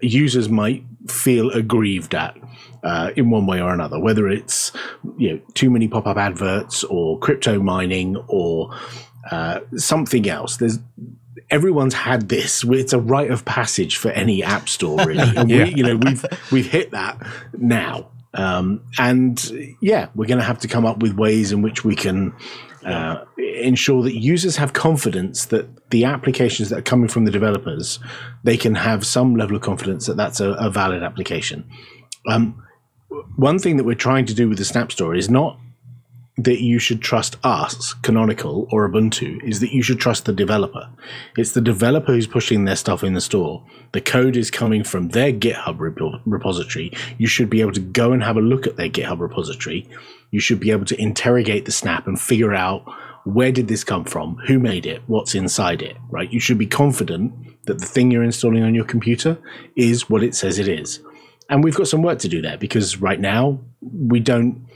users might feel aggrieved at uh, in one way or another, whether it's you know too many pop-up adverts or crypto mining or uh, something else. There's everyone's had this. It's a rite of passage for any app store, really. [laughs] And Yeah. we, you know, we've we've hit that now, um, and yeah, we're going to have to come up with ways in which we can uh, ensure that users have confidence that the applications that are coming from the developers, they can have some level of confidence that that's a, a valid application. Um, one thing that we're trying to do with the Snap Store is not that you should trust us, Canonical or Ubuntu, is that you should trust the developer. It's the developer who's pushing their stuff in the store. The code is coming from their GitHub repo- repository. You should be able to go and have a look at their GitHub repository. You should be able to interrogate the snap and figure out where did this come from, who made it, what's inside it, right? You should be confident that the thing you're installing on your computer is what it says it is. And we've got some work to do there because right now we don't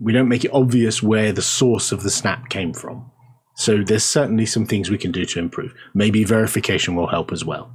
we don't make it obvious where the source of the snap came from. So there's certainly some things we can do to improve. Maybe verification will help as well.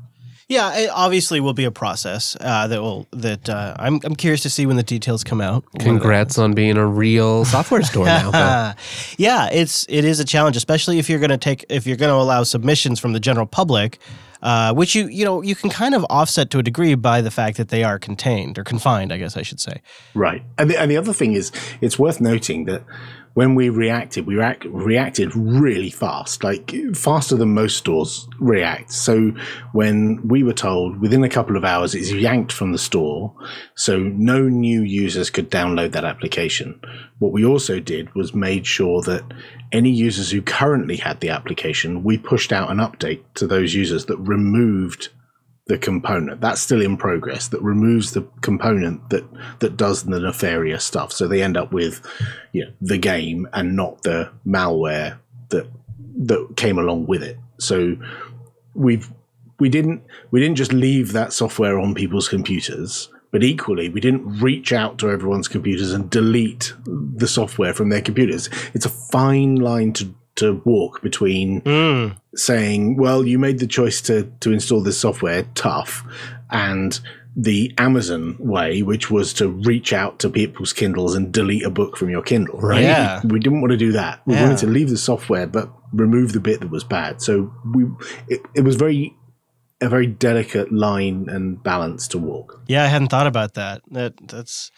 Yeah, it obviously will be a process uh, that will that uh, I'm I'm curious to see when the details come out. Congrats on being a real software store now. though. Uh, [laughs] yeah, it's it is a challenge, especially if you're going to take if you're going to allow submissions from the general public, uh, which you you know you can kind of offset to a degree by the fact that they are contained or confined, I guess I should say. Right. And the, and the other thing is, it's worth noting that when we reacted, we react, reacted really fast, like faster than most stores react. So when we were told within a couple of hours it's yanked from the store, so no new users could download that application. What we also did was made sure that any users who currently had the application, we pushed out an update to those users that removed the component. That's still in progress that removes the component that that does the nefarious stuff. So they end up with you know, the game and not the malware that that came along with it. So we've we didn't we didn't just leave that software on people's computers but equally we didn't reach out to everyone's computers and delete the software from their computers. It's a fine line to to walk between Mm. saying well you made the choice to to install this software tough and the Amazon way, which was to reach out to people's Kindles and delete a book from your Kindle. Right? Yeah. We didn't want to do that. We Yeah. wanted to leave the software, but remove the bit that was bad. So we, it, it was very, a very delicate line and balance to walk. Yeah, I hadn't thought about that. That that's.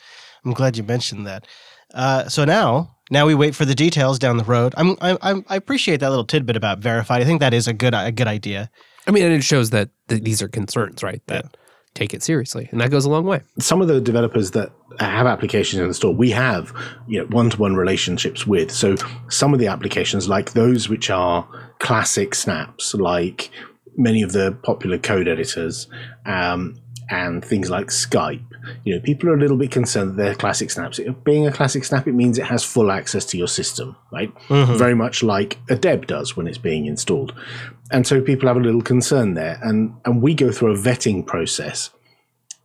I'm glad you mentioned that. Uh, so now, now we wait for the details down the road. I'm, I, I'm, I appreciate that little tidbit about verified. I think that is a good, a good idea. I mean, and it shows that th- these are concerns, right? That take it seriously, and that goes a long way. some of the developers that have applications in the store, we have you know one-to-one relationships with. So some of the applications, like those which are classic snaps, like many of the popular code editors, um, and things like Skype. You know, people are a little bit concerned that they're classic snaps. It- Being a classic snap, it means it has full access to your system, right? Very much like a Deb does when it's being installed. And so people have a little concern there. And, and we go through a vetting process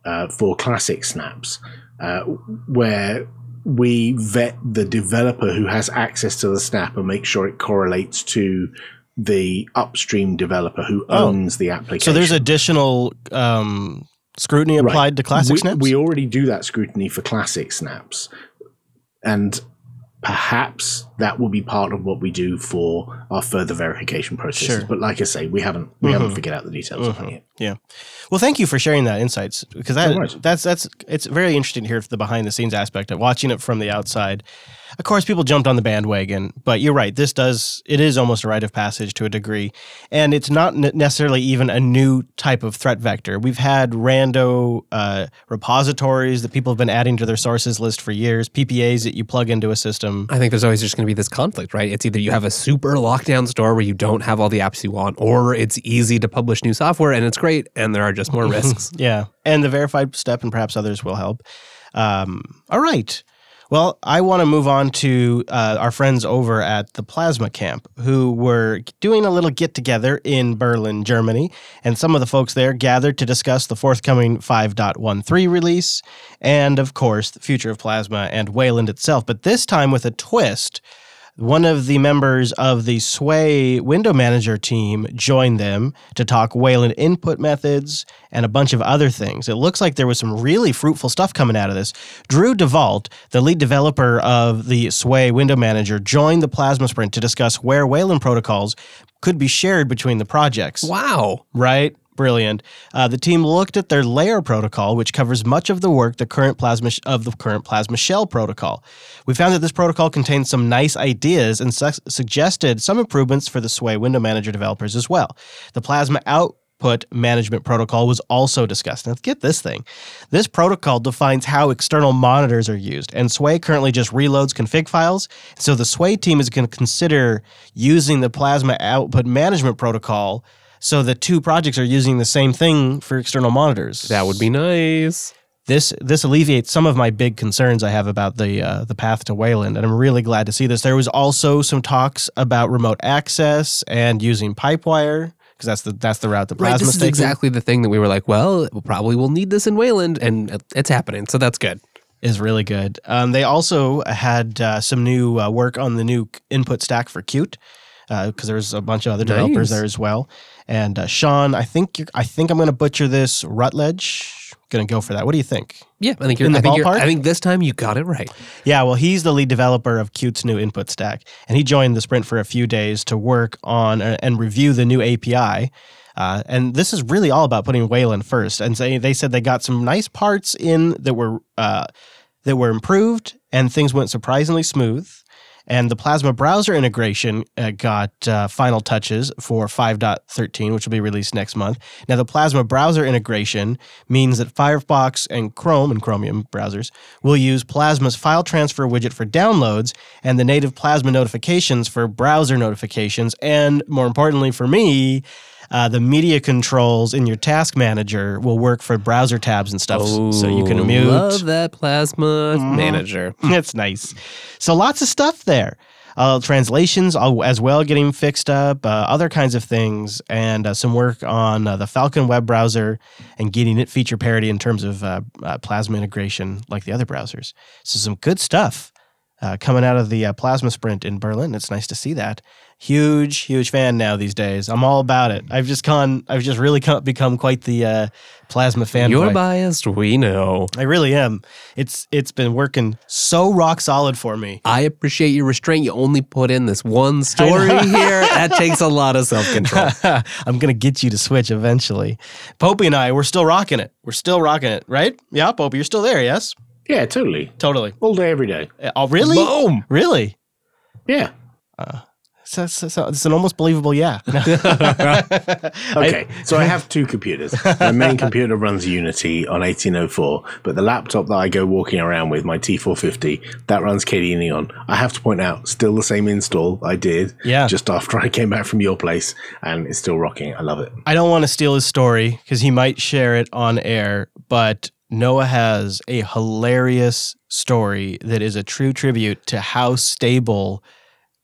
uh, for classic snaps, uh, where we vet the developer who has access to the snap and make sure it correlates to the upstream developer who Oh. owns the application. So there's additional um, scrutiny Right. applied to classic we, snaps. We already do that scrutiny for classic snaps, and perhaps that will be part of what we do for our further verification processes. Sure. But like I say, we haven't we haven't mm-hmm. figured out the details of it mm-hmm. yet. Yeah. Well, thank you for sharing that insights because that, No that's that's it's very interesting to hear the behind the scenes aspect of watching it from the outside. Of course, people jumped on the bandwagon, but you're right. This does it is almost a rite of passage to a degree, and it's not necessarily even a new type of threat vector. We've had rando uh, repositories that people have been adding to their sources list for years, PPAs that you plug into a system. I think there's always just going to be this conflict, right? It's either you have a super lockdown store where you don't have all the apps you want, or it's easy to publish new software and it's great, and there are just more [laughs] risks. Yeah, and the verified step and perhaps others will help. Um, all right. Well, I want to move on to uh, our friends over at the Plasma Camp, who were doing a little get together in Berlin, Germany. And some of the folks there gathered to discuss the forthcoming 5.13 release and, of course, the future of Plasma and Wayland itself. But this time with a twist. One of the members of the Sway window manager team joined them to talk Wayland input methods and a bunch of other things. It looks like there was some really fruitful stuff coming out of this. Drew DeVault, the lead developer of the Sway window manager, joined the Plasma Sprint to discuss where Wayland protocols could be shared between the projects wow. right? Brilliant. Uh, the team looked at their layer protocol, which covers much of the work the current plasma sh- of the current plasma shell protocol. We found that this protocol contains some nice ideas and su- suggested some improvements for the Sway window manager developers as well. The plasma output management protocol was also discussed. Now, get this thing. This protocol defines how external monitors are used, and Sway currently just reloads config files. So the Sway team is going to consider using the plasma output management protocol so the two projects are using the same thing for external monitors. That would be nice. this this alleviates some of my big concerns I have about the uh, the path to Wayland, and I'm really glad to see this. There was also some talks about remote access and using Pipewire because that's the that's the route the Right. Plasma This is taking. exactly the thing that we were like, well, we probably will need this in Wayland, and it's happening. So that's good. is really good. Um, they also had uh, some new uh, work on the new input stack for Qt because there's a bunch of other developers Nice. there as well. And uh, Shawn, I think you're, I think I'm going to butcher this. Rutledge, going to go for that. What do you think? Yeah, I think you're. In the I, think ballpark? I think this time you got it right. Yeah, well, he's the lead developer of Qt's new input stack, and he joined the sprint for a few days to work on uh, and review the new API. Uh, and this is really all about putting Wayland first. And they, they said they got some nice parts in that were uh, that were improved, and things went surprisingly smooth. And the Plasma browser integration uh, got uh, final touches for 5.13, which will be released next month. Now, the Plasma browser integration means that Firefox and Chrome and Chromium browsers will use Plasma's file transfer widget for downloads and the native Plasma notifications for browser notifications. And more importantly for me, uh, the media controls in your task manager will work for browser tabs and stuff, s- so you can Oh, mute. Love that Plasma manager. [laughs] That's nice. So lots of stuff there. uh, translations as well getting fixed up, uh, other kinds of things, and uh, some work on uh, the Falkon web browser and getting it feature parity in terms of uh, uh, Plasma integration like the other browsers. So some good stuff uh, coming out of the uh, Plasma Sprint in Berlin. It's nice to see that. Huge, huge fan now these days. I'm all about it. I've just gone. I've just really come, become quite the uh, Plasma fan. You're biased, we know. I really am. It's it's been working so rock solid for me. I appreciate your restraint. You only put in this one [laughs] story here. That takes a lot of self control. [laughs] I'm gonna get you to switch eventually. Popey and I, we're still rocking it. We're still rocking it, right? Yeah, Popey, you're still there, yes? Yeah, totally. Totally. All day, every day. Uh, Oh, really? Boom. Really? Yeah. So, so, so it's an almost believable yeah. [laughs] [laughs] Okay, so I have two computers. My main [laughs] computer runs Unity on 1804, but the laptop that I go walking around with, my T450, that runs KDE Neon. I have to point out, still the same install I did Yeah. just after I came back from your place, and it's still rocking. I love it. I don't want to steal his story because he might share it on air, but Noah has a hilarious story that is a true tribute to how stable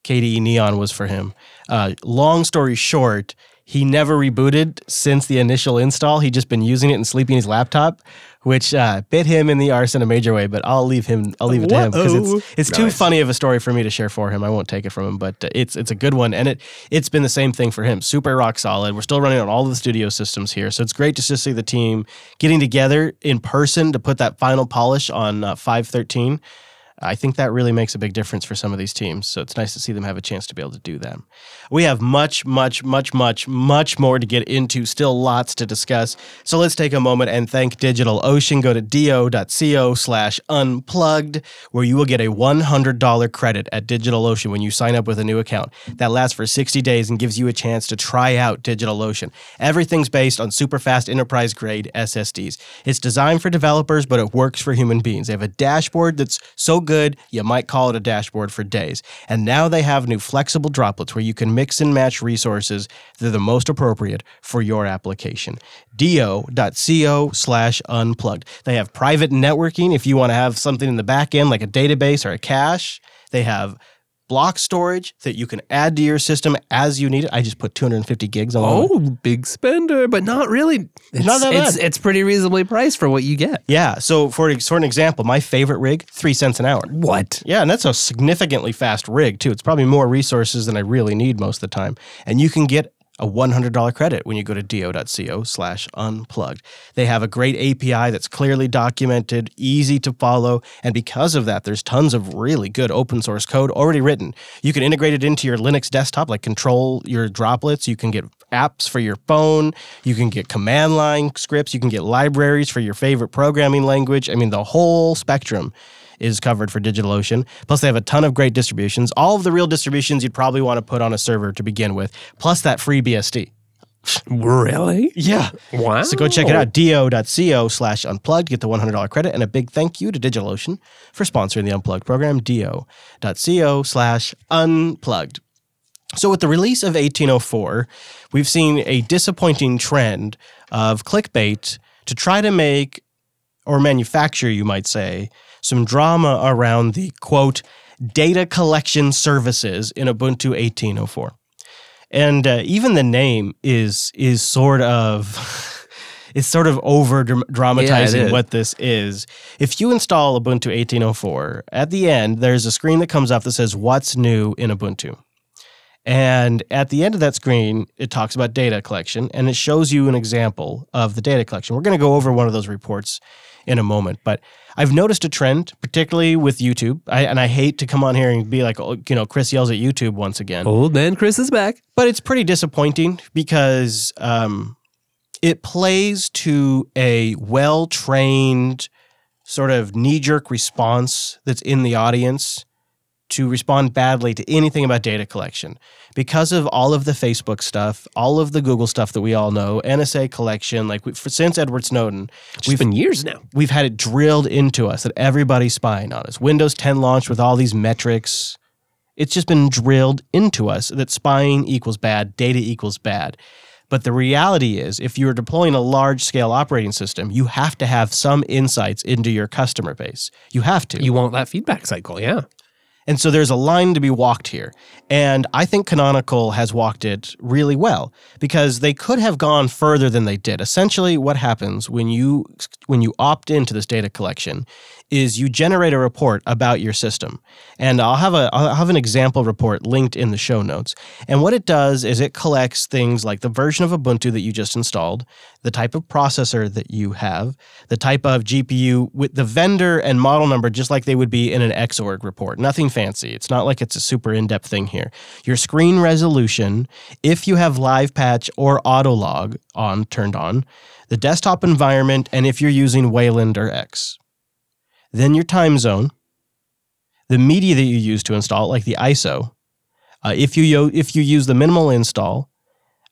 KDE Neon was for him. Uh, long story short, he never rebooted since the initial install. He'd just been using it and sleeping his laptop, which uh, bit him in the arse in a major way. But I'll leave him. I'll leave it to him because it's it's too funny of a story for me to share for him. I won't take it from him, but uh, it's it's a good one, and it it's been the same thing for him. Super rock solid. We're still running on all of the studio systems here, so it's great just to just see the team getting together in person to put that final polish on uh, five thirteen. I think that really makes a big difference for some of these teams. So it's nice to see them have a chance to be able to do that. We have much, much, much, much, much more to get into, still lots to discuss. So let's take a moment and thank DigitalOcean. Go to do.co slash unplugged, where you will get a $100 credit at DigitalOcean when you sign up with a new account. That lasts for 60 days and gives you a chance to try out DigitalOcean. Everything's based on super fast enterprise grade SSDs. It's designed for developers, but it works for human beings. They have a dashboard that's so good you might call it a dashboard for days. And now they have new flexible droplets where you can mix and match resources that are the most appropriate for your application. do.co slash unplugged. They have private networking if you want to have something in the back end like a database or a cache. They have block storage that you can add to your system as you need it. I just put 250 gigs on. Oh, big spender, but not really. It's, Not that it's, bad. it's pretty reasonably priced for what you get. Yeah. So for for an example, my favorite rig, three cents an hour. What? Yeah, and that's a significantly fast rig too. It's probably more resources than I really need most of the time. And you can get a $100 credit when you go to do.co slash unplugged. They have a great API that's clearly documented, easy to follow, and because of that, there's tons of really good open source code already written. You can integrate it into your Linux desktop, like control your droplets. You can get apps for your phone. You can get command line scripts. You can get libraries for your favorite programming language. I mean, the whole spectrum is covered for DigitalOcean. Plus, they have a ton of great distributions. All of the real distributions you'd probably want to put on a server to begin with, plus that FreeBSD. Really? Yeah. Wow. So go check it out, do.co slash unplugged. Get the $100 credit. And a big thank you to DigitalOcean for sponsoring the Unplugged program, do.co slash unplugged. So, with the release of 1804, we've seen a disappointing trend of clickbait to try to make, or manufacture, you might say, some drama around the quote, data collection services in Ubuntu 1804. And uh, even the name is is sort of [laughs] it's sort of over dramatizing Yeah, what this is. If you install Ubuntu 1804, at the end there's a screen that comes up that says "What's new in Ubuntu." And at the end of that screen, it talks about data collection and it shows you an example of the data collection. We're going to go over one of those reports in a moment, but I've noticed a trend, particularly with YouTube. I, and I hate to come on here and be like, oh, you know, Chris yells at YouTube once again Old man Chris is back. but it's pretty disappointing because um, it plays to a well trained sort of knee jerk response that's in the audience to respond badly to anything about data collection because of all of the Facebook stuff, all of the Google stuff that we all know, NSA collection. Like we, for, since Edward Snowden, we've been years now. we've had it drilled into us that everybody's spying on us. Windows 10 launched with all these metrics. It's just been drilled into us that spying equals bad, data equals bad. But the reality is, if you're deploying a large scale operating system, you have to have some insights into your customer base. You have to. You want that feedback cycle, yeah. And so there's a line to be walked here. And I think Canonical has walked it really well because they could have gone further than they did. Essentially what happens when you when you opt into this data collection is you generate a report about your system. And I'll have a I'll have an example report linked in the show notes. And what it does is it collects things like the version of Ubuntu that you just installed, the type of processor that you have, the type of GPU with the vendor and model number just like they would be in an Xorg report. Nothing fancy. It's not like it's a super in-depth thing here. Your screen resolution, if you have live patch or autolog on turned on, the desktop environment and if you're using Wayland or X then your time zone, the media that you use to install it, like the ISO. Uh, if you if you use the minimal install,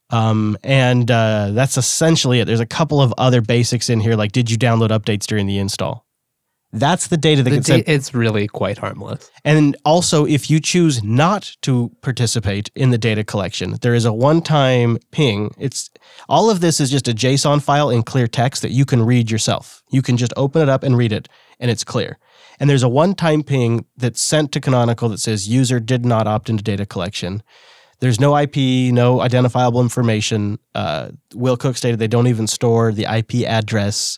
um, and uh, that's essentially it. There's a couple of other basics in here, like did you download updates during the install? That's the data that The gets da- sent. it's really quite harmless. And also, if you choose not to participate in the data collection, there is a one-time ping. It's all of this is just a JSON file in clear text that you can read yourself. You can just open it up and read it, and it's clear. And there's a one-time ping that's sent to Canonical that says user did not opt into data collection. There's no IP, no identifiable information. Uh, Will Cooke stated they don't even store the IP address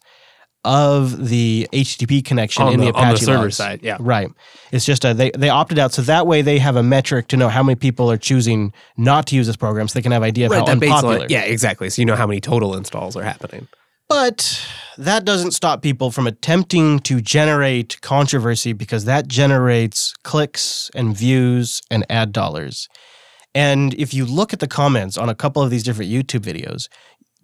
of the HTTP connection On in the, the- on the Apache server logs. side, yeah. Right. It's just a, they they opted out, so that way they have a metric to know how many people are choosing not to use this program, so they can have idea of Right, how unpopular. baseline. Yeah, exactly. So you know how many total installs are happening. But that doesn't stop people from attempting to generate controversy because that generates clicks and views and ad dollars. And if you look at the comments on a couple of these different YouTube videos,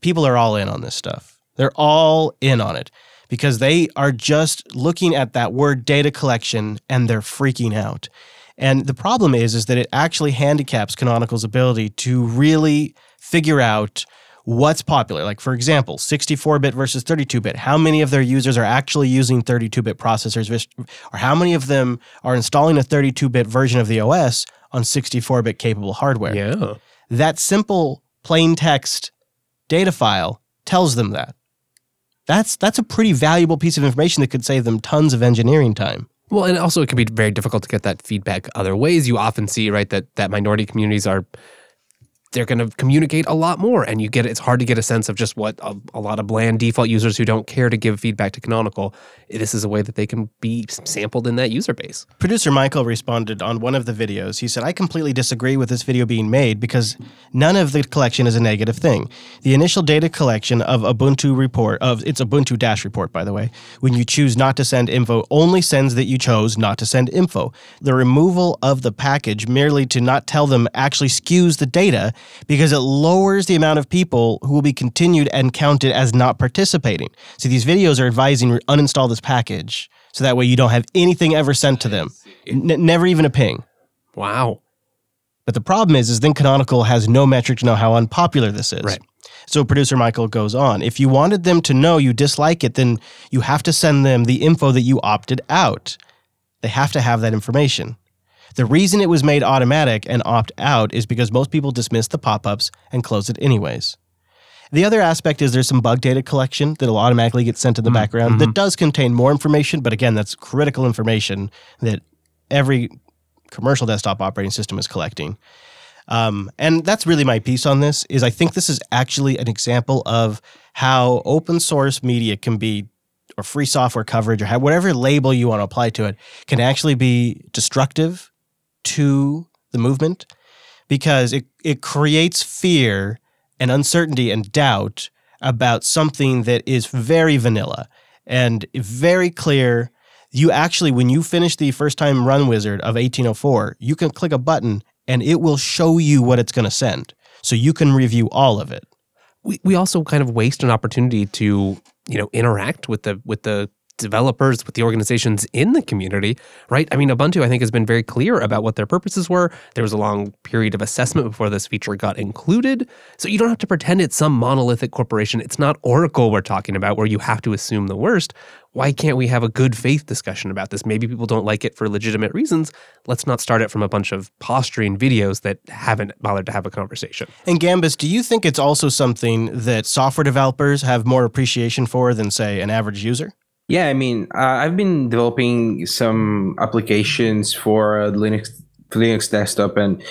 people are all in on this stuff. They're all in on it because they are just looking at that word data collection and they're freaking out. And the problem is is that it actually handicaps Canonical's ability to really figure out what's popular. Like for example, 64-bit versus 32-bit. How many of their users are actually using 32-bit processors or how many of them are installing a 32-bit version of the OS on 64-bit capable hardware? Yeah. that simple plain text data file tells them that. That's that's a pretty valuable piece of information that could save them tons of engineering time. Well, and also it can be very difficult to get that feedback other ways. You often see, right, that that minority communities are they're going to communicate a lot more, and you get it's hard to get a sense of just what a, a lot of bland default users who don't care to give feedback to Canonical. Eh, this is a way that they can be sampled in that user base. Producer Michael responded on one of the videos. He said, I completely disagree with this video being made because none of the collection is a negative thing. The initial data collection of Ubuntu report, of it's Ubuntu dash report, by the way, when you choose not to send info, only sends that you chose not to send info. The removal of the package merely to not tell them actually skews the data because it lowers the amount of people who will be continued and counted as not participating. So these videos are advising uninstall this package so that way you don't have anything ever sent to them. N- never even a ping. Wow. But the problem is, is then Canonical has no metric to know how unpopular this is. Right. So producer Michael goes on. If you wanted them to know you dislike it, then you have to send them the info that you opted out. They have to have that information. The reason it was made automatic and opt out is because most people dismiss the pop ups and close it anyways. The other aspect is there's some bug data collection that'll automatically get sent to the background that does contain more information, but again, that's critical information that every commercial desktop operating system is collecting. Um, and that's really my piece on this is I think this is actually an example of how open source media can be or free software coverage or how, whatever label you want to apply to it can actually be destructive to the movement because it, it creates fear and uncertainty and doubt about something that is very vanilla and very clear. You actually, when you finish the first time run wizard of 1804, you can click a button and it will show you what it's going to send. So you can review all of it. we, we also kind of waste an opportunity to you know interact with the with the developers with the organizations in the community right? I mean ubuntu i think has been very clear about what their purposes were. There was a long period of assessment before this feature got included. So you don't have to pretend it's some monolithic corporation. It's not oracle we're talking about where you have to assume the worst. Why can't we have a good faith discussion about this? Maybe people don't like it for legitimate reasons. Let's not start it from a bunch of posturing videos that haven't bothered to have a conversation. And Gambus, do you think it's also something that software developers have more appreciation for than, say, an average user? Yeah, I mean, uh, I've been developing some applications for Linux Linux desktop, and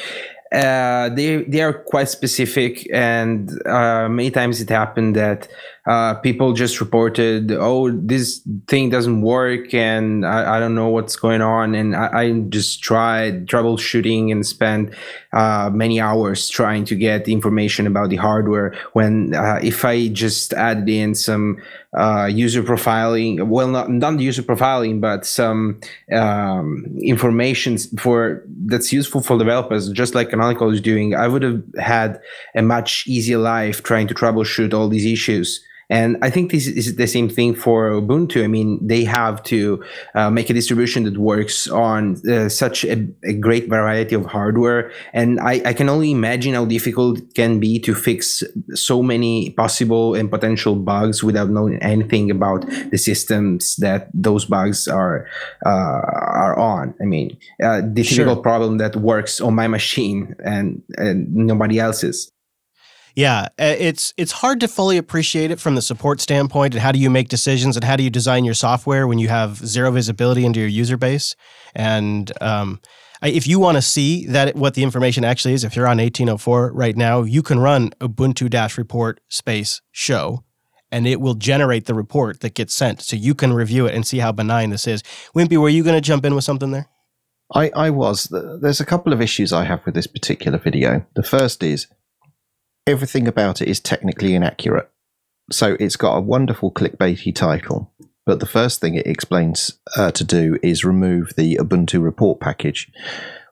uh, they they are quite specific. And uh, many times it happened that uh, people just reported, "Oh, this thing doesn't work," and I, I don't know what's going on. And I, I just tried troubleshooting and spent uh, many hours trying to get information about the hardware. When uh, if I just added in some uh, user profiling, well, not not user profiling, but some um, information for that's useful for developers, just like Canonical is doing, I would have had a much easier life trying to troubleshoot all these issues. And I think this is the same thing for Ubuntu. I mean, they have to uh, make a distribution that works on uh, such a, a, great variety of hardware. And I, I, can only imagine how difficult it can be to fix so many possible and potential bugs without knowing anything about the systems that those bugs are uh, are on. I mean, uh, the typical sure. problem that works on my [laughs] machine and, and nobody else's. Yeah, it's it's hard to fully appreciate it from the support standpoint and how do you make decisions and how do you design your software when you have zero visibility into your user base. And um, if you want to see that what the information actually is, if you're on 1804 right now, you can run Ubuntu dash report space show, and it will generate the report that gets sent, so you can review it and see how benign this is. Wimpy, were you going to jump in with something there? I, I was. There's a couple of issues I have with this particular video. The first is everything about it is technically inaccurate. So it's got a wonderful clickbaity title, but the first thing it explains uh, to do is remove the Ubuntu report package,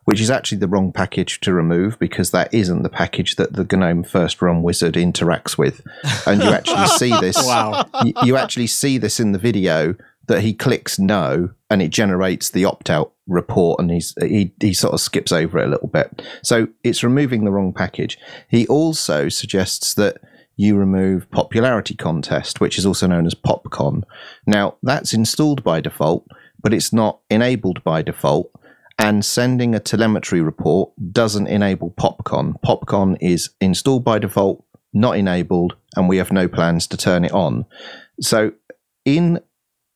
which is actually the wrong package to remove because that isn't the package that the GNOME first run wizard interacts with. And you actually see this. [laughs] wow. You, you actually see this in the video that he clicks no and it generates the opt out report and he's he, he sort of skips over it a little bit. So it's removing the wrong package. He also suggests that you remove popularity contest which is also known as popcon. Now that's installed by default but it's not enabled by default and sending a telemetry report doesn't enable popcon. Popcon is installed by default not enabled and we have no plans to turn it on. So in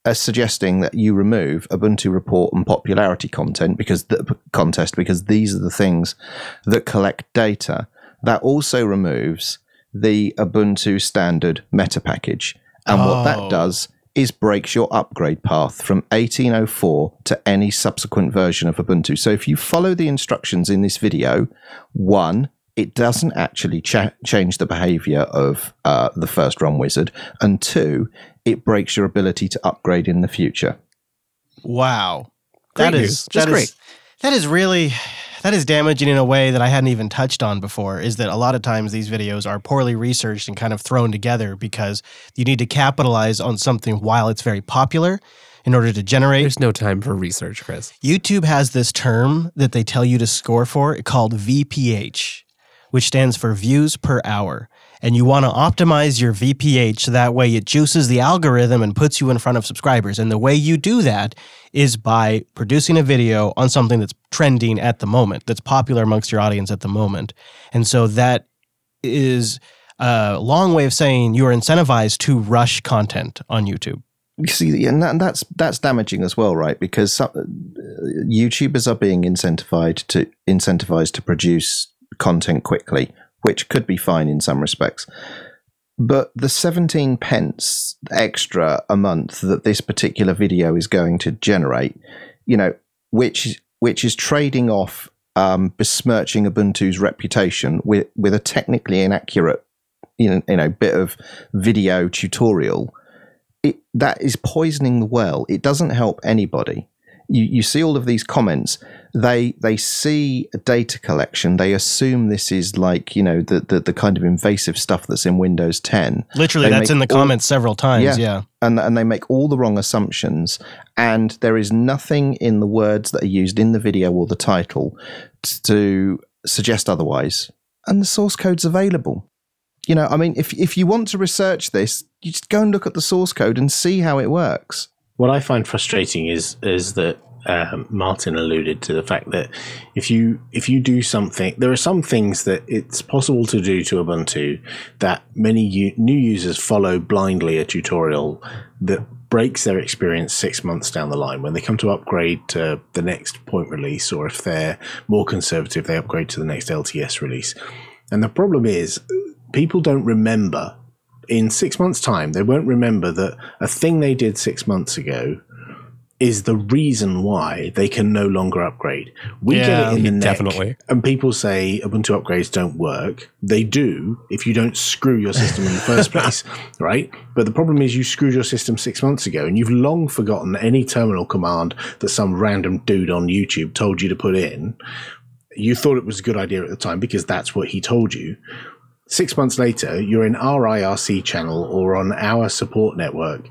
are suggesting that you remove Ubuntu report and popularity content because the contest because these are the things that collect data. That also removes the Ubuntu standard meta package. And oh. what that oh. does is breaks your upgrade path from 1804 to any subsequent version of Ubuntu. So if you follow the instructions in this video, one, it doesn't actually cha- change the behavior of uh, the first run wizard, and two, it breaks your ability to upgrade in the future. Wow, great that news. just that great. Is, that is really that is damaging in a way that I hadn't even touched on before. Is that a lot of times these videos are poorly researched and kind of thrown together because you need to capitalize on something while it's very popular in order to generate. There's no time for research, Chris. YouTube has this term that they tell you to score for called VPH, which stands for views per hour and you want to optimize your VPH so that way it juices the algorithm and puts you in front of subscribers. And the way you do that is by producing a video on something that's trending at the moment, that's popular amongst your audience at the moment. And so that is a long way of saying you are incentivized to rush content on YouTube. You see, and, that, and that's that's damaging as well, right? Because some, uh, YouTubers are being incentivized to incentivized to produce content quickly which could be fine in some respects. But the 17 pence extra a month that this particular video is going to generate, you know, which which is trading off um, besmirching Ubuntu's reputation with with a technically inaccurate, you know, you know bit of video tutorial, it, that is poisoning the well. It doesn't help anybody you, you see all of these comments. They they see data collection. They assume this is like you know the the, the kind of invasive stuff that's in windows 10 literally they that's in the all, comments several times yeah, yeah. And and they make all the wrong assumptions. And there is nothing in the words that are used in the video or the title to suggest otherwise. And the source code's available. You know i mean if if you want to research this you just go and look at the source code and see how it works what I find frustrating is is that um, Martin alluded to the fact that if you if you do something, there are some things that it's possible to do to Ubuntu that many u- new users follow blindly a tutorial that breaks their experience six months down the line when they come to upgrade to the next point release, or if they're more conservative, they upgrade to the next LTS release. And the problem is, people don't remember. In six months' time, they won't remember that a thing they did six months ago is the reason why they can no longer upgrade. We Yeah, get it in the neck, definitely. and people say Ubuntu upgrades don't work. They do if you don't screw your system in the first [laughs] place, right? But the problem is you screwed your system six months ago, and you've long forgotten any terminal command that some random dude on YouTube told you to put in. You thought it was a good idea at the time because that's what he told you. Six months later, you're in our IRC channel or on our support network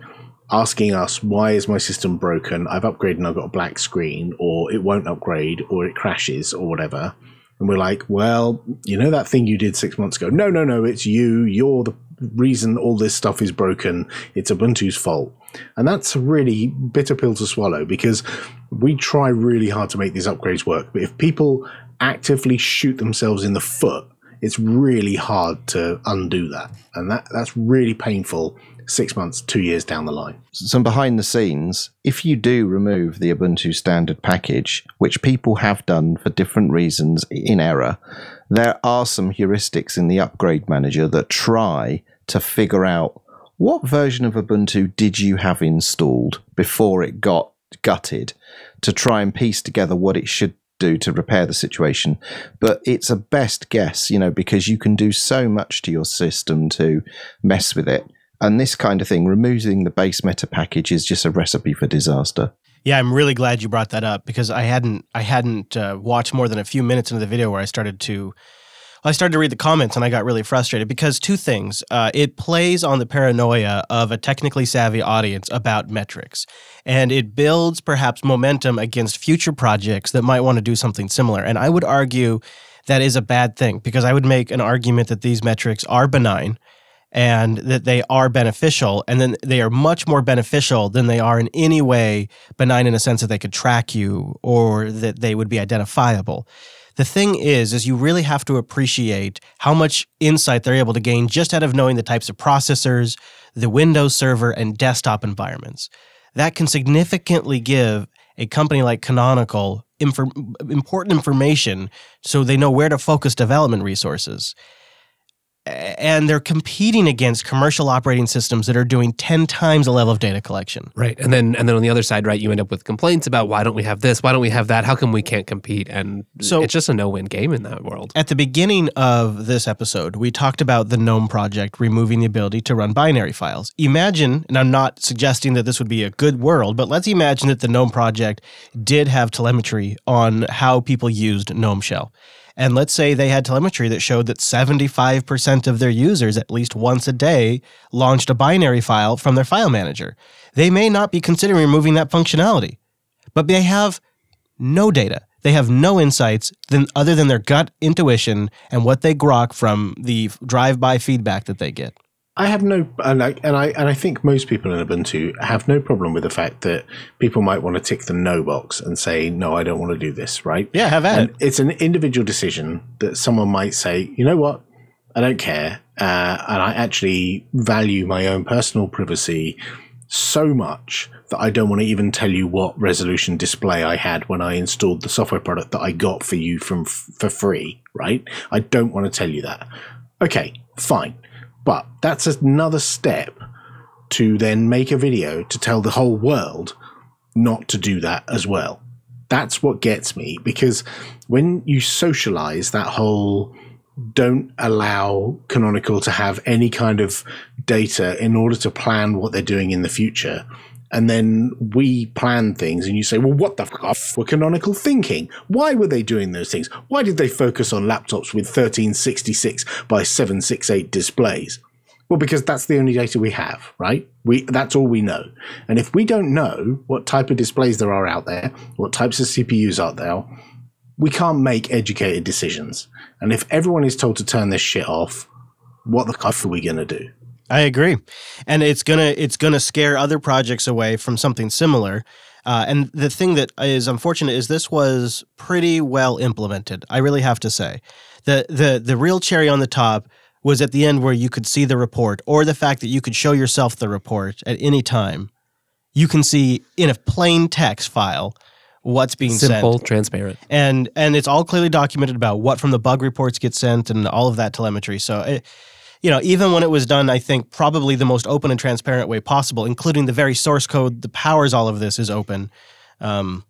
asking us why is my system broken? I've upgraded and i've got a black screen or it won't upgrade or it crashes or whatever. And we're like well you know that thing you did six months ago? No no no it's you. You're the reason all this stuff is broken. It's ubuntu's fault. And that's a really bitter pill to swallow because we try really hard to make these upgrades work. But if people actively shoot themselves in the foot it's really hard to undo that. And that that's really painful six months two years down the line. Some behind the scenes, if you do remove the Ubuntu standard package, which people have done for different reasons in error, there are some heuristics in the upgrade manager that try to figure out what version of Ubuntu did you have installed before it got gutted to try and piece together what it should do to repair the situation. But it's a best guess, you know, because you can do so much to your system to mess with it. And this kind of thing, removing the base meta package is just a recipe for disaster. Yeah, I'm really glad you brought that up because I hadn't I hadn't uh, watched more than a few minutes into the video where I started to I started to read the comments and I got really frustrated because two things. Uh, it plays on the paranoia of a technically savvy audience about metrics, and it builds perhaps momentum against future projects that might want to do something similar. And I would argue that is a bad thing because I would make an argument that these metrics are benign and that they are beneficial and then they are much more beneficial than they are in any way benign in a sense that they could track you or that they would be identifiable the thing is is you really have to appreciate how much insight they're able to gain just out of knowing the types of processors the windows server and desktop environments. That can significantly give a company like canonical infor- important information so they know where to focus development resources and they're competing against commercial operating systems that are doing 10 times the level of data collection. Right. And then and then on the other side, right, you end up with complaints about why don't we have this? Why don't we have that? How come we can't compete? And So- it's just a no-win game in that world. At the beginning of this episode, we talked about the GNOME project removing the ability to run binary files. Imagine, and I'm not suggesting that this would be a good world, but let's imagine that the GNOME project did have telemetry on how people used GNOME Shell. And let's say they had telemetry that showed that 75% of their users, at least once a day, launched a binary file from their file manager. They may not be considering removing that functionality, but they have no data. They have no insights than other than their gut intuition and what they grok from the drive-by feedback that they get. I have no, and I, and I and I think most people in Ubuntu have no problem with the fact that people might want to tick the no box and say no, I don't want to do this, right? Yeah, have at And it. it's an individual decision that someone might say, you know what, I don't care, uh, and I actually value my own personal privacy so much that I don't want to even tell you what resolution display I had when I installed the software product that I got for you from for free, right? I don't want to tell you that. Okay, fine. But that's another step to then make a video to tell the whole world not to do that as well. That's what gets me because when you socialize that whole don't allow Canonical to have any kind of data in order to plan what they're doing in the future. And then we plan things, and you say, well, what the f were Canonical thinking? Why were they doing those things? Why did they focus on laptops with 1366 by 768 displays? Well, because that's the only data we have, right? We that's all we know. And if we don't know what type of displays there are out there, what types of CPUs are there, we can't make educated decisions. And if everyone is told to turn this shit off, what the fuck are we gonna do? I agree, and it's gonna it's gonna scare other projects away from something similar. Uh, and the thing that is unfortunate is this was pretty well implemented. I really have to say, the the the real cherry on the top was at the end where you could see the report, or the fact that you could show yourself the report at any time, you can see in a plain text file what's being Simple, sent. transparent. And and it's all clearly documented about what from the bug reports get sent and all of that telemetry. So it, you know, even when it was done, I think probably the most open and transparent way possible, including the very source code that powers all of this is open. Um,